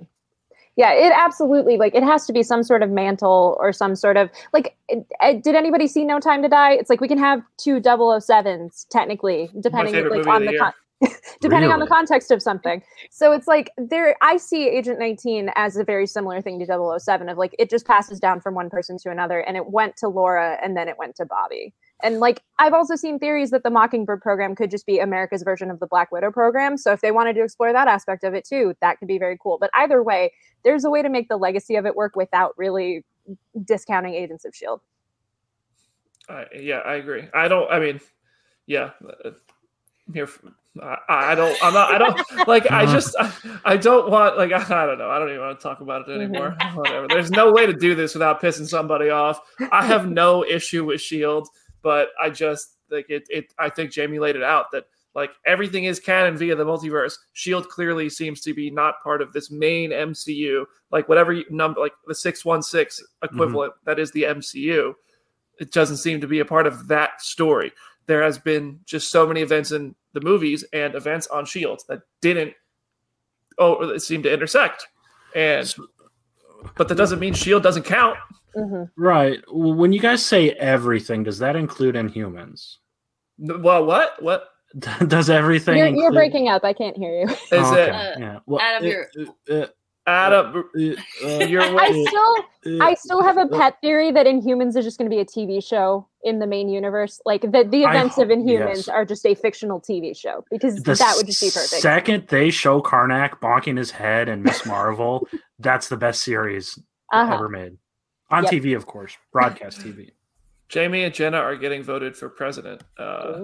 Yeah, it absolutely like it has to be some sort of mantle or some sort of like. it- it- did anybody see No Time to Die? It's like we can have two 007s technically, depending like of on the the, con- depending on the context of something. So it's like there. I see Agent 19 as a very similar thing to 007 of like it just passes down from one person to another, and it went to Laura, and then it went to Bobby. And like I've also seen theories that the Mockingbird program could just be America's version of the Black Widow program. So if they wanted to explore that aspect of it too, that could be very cool. But either way, there's a way to make the legacy of it work without really discounting Agents of Shield. I, yeah, I agree. I don't. I mean, yeah, uh, I'm here. For, I, I don't. I'm not. I don't like. I just. I, I don't want. Like. I, I don't know. I don't even want to talk about it anymore. Whatever. There's no way to do this without pissing somebody off. I have no issue with Shield, but I just like it. It. I think Jamie laid it out that like everything is canon via the multiverse. Shield clearly seems to be not part of this main MCU. Like whatever you, number, like the six one six mm-hmm. equivalent that is the MCU it doesn't seem to be a part of that story. There has been just so many events in the movies and events on Shield that didn't oh it seem to intersect. And but that doesn't mean Shield doesn't count. hmm Right. When you guys say everything, does that include Inhumans? N- Well, what? What does everything? You're, you're breaking up. I can't hear you. is Oh, it? Uh, yeah. Well, Adam, uh, you're- uh, Adam, uh, uh, you're I still, uh, I still have a pet theory that Inhumans is just going to be a TV show in the main universe. Like the the I events of Inhumans yes. are just a fictional TV show because the that would just be perfect. Second they show Karnak bonking his head and Miss Marvel, that's the best series Uh-huh. ever made. On Yep. TV, of course, broadcast TV. Jamie and Jenna are getting voted for president uh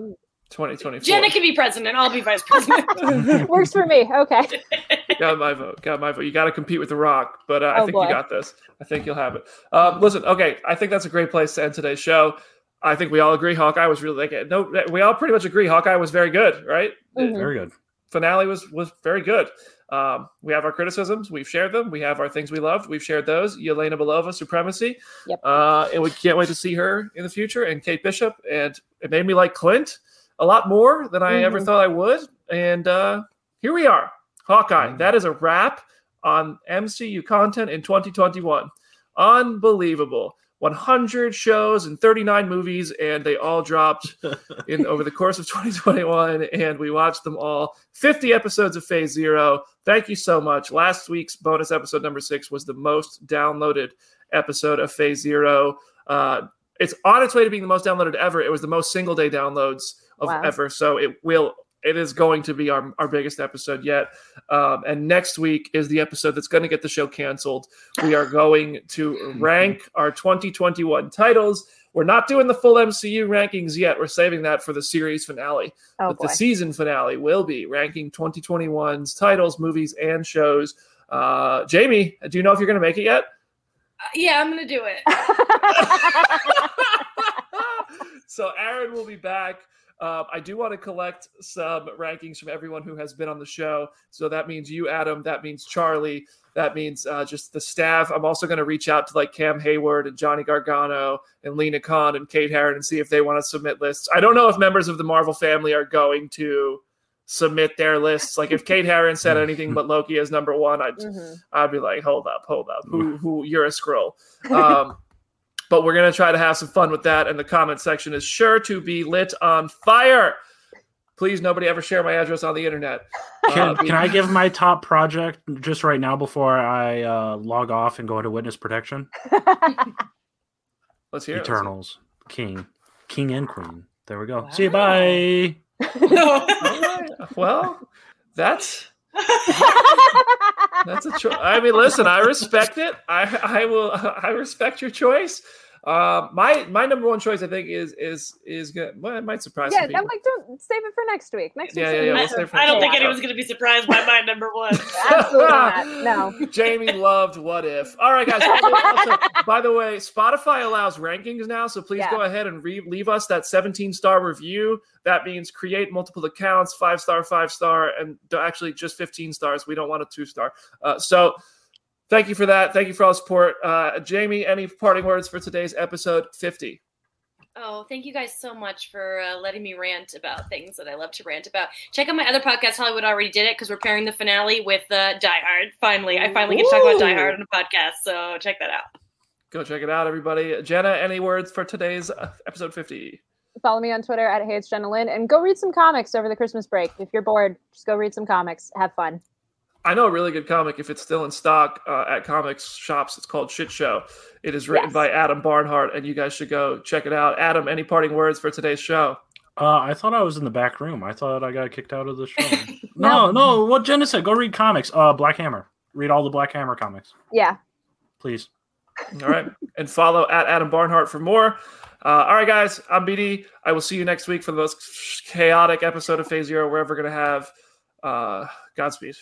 2024. Jenna can be president. I'll be vice president. Works for me. Okay. got my vote. Got my vote. You got to compete with The Rock, but uh, I Oh, think boy. you got this. I think you'll have it. Um, listen, okay, I think that's a great place to end today's show. I think we all agree Hawkeye was really like no. We all pretty much agree Hawkeye was very good, right? Mhm. Very good. finale was was very good. Um, we have our criticisms, we've shared them. We have our things we loved, we've shared those. Yelena Belova, Supremacy, Yep. uh, and we can't wait to see her in the future. And Kate Bishop, and it made me like Clint a lot more than I ever Mhm. thought I would. And uh, here we are, Hawkeye. That is a wrap on MCU content in 2021. Unbelievable. 100 shows and 39 movies, and they all dropped in over the course of 2021, and we watched them all. 50 episodes of Phase Zero. Thank you so much. Last week's bonus episode number six was the most downloaded episode of Phase Zero. Uh, it's on its way to being the most downloaded ever. It was the most single day downloads of Wow. ever, so it will it is going to be our, our biggest episode yet. Um, and next week is the episode that's going to get the show canceled. We are going to rank our 2021 titles. We're not doing the full MCU rankings yet. We're saving that for the series finale. Oh, but boy. the season finale will be ranking 2021's titles, movies, and shows. Uh, Jamie, do you know if you're going to make it yet? Uh, yeah, I'm gonna do it. so Aaron will be back. Um, I do want to collect some rankings from everyone who has been on the show. So that means you, Adam. That means Charlie. That means uh, just the staff. I'm also going to reach out to like Cam Heyward and Johnny Gargano and Lena Khan and Kate Herron and see if they want to submit lists. I don't know if members of the Marvel family are going to submit their lists. Like if Kate Herron said anything but Loki as number one, I'd Mhm. I'd be like, hold up, hold up, who who you're a scroll. Um, but we're gonna try to have some fun with that, and the comment section is sure to be lit on fire. Please, nobody ever share my address on the internet. Can, Uh, can I give my top project just right now before I uh, log off and go into witness protection? Let's hear it. Eternals, King, King and Queen. There we go. See you. Bye. All right. Well, that's that's a choice. I mean, listen, I respect it. I I will. I respect your choice. Um, my my number one choice, I think, is is is good. Well, it might surprise yeah, some I'm like, don't save it for next week. Next Yeah, week's yeah, yeah, we'll I, awesome. save for I don't think week. anyone's gonna be surprised by my number one. Absolutely not. No. Jamie loved What If. All right, guys. By the, way, also, by the way, Spotify allows rankings now, so please Yeah. go ahead and re- leave us that 17 star review. That means create multiple accounts, five star, five star, and actually just 15 stars. We don't want a two star. Uh, so thank you for that. Thank you for all the support. Uh, Jamie, any parting words for today's episode 50? Oh, thank you guys so much for uh, letting me rant about things that I love to rant about. Check out my other podcast, Hollywood Already Did It, because we're pairing the finale with uh, Die Hard. Finally, I finally get to talk about Die Hard on a podcast, so check that out. Go check it out, everybody. Jenna, any words for today's uh, episode 50? Follow me on Twitter at Hey It's Jenna Lynn and go read some comics over the Christmas break. If you're bored, just go read some comics. Have fun. I know a really good comic if it's still in stock uh, at comics shops. It's called Shit Show. It is written Yes. by Adam Barnhardt, and you guys should go check it out. Adam, any parting words for today's show? Uh, I thought I was in the back room. I thought I got kicked out of the show. no, no. What Jenna said. Go read comics. Uh, Black Hammer. Read all the Black Hammer comics, Yeah. please. All right, and follow at Adam Barnhardt for more. Uh, all right, guys, I'm BD. I will see you next week for the most chaotic episode of Phase Zero we're ever going to have. Uh, Godspeed.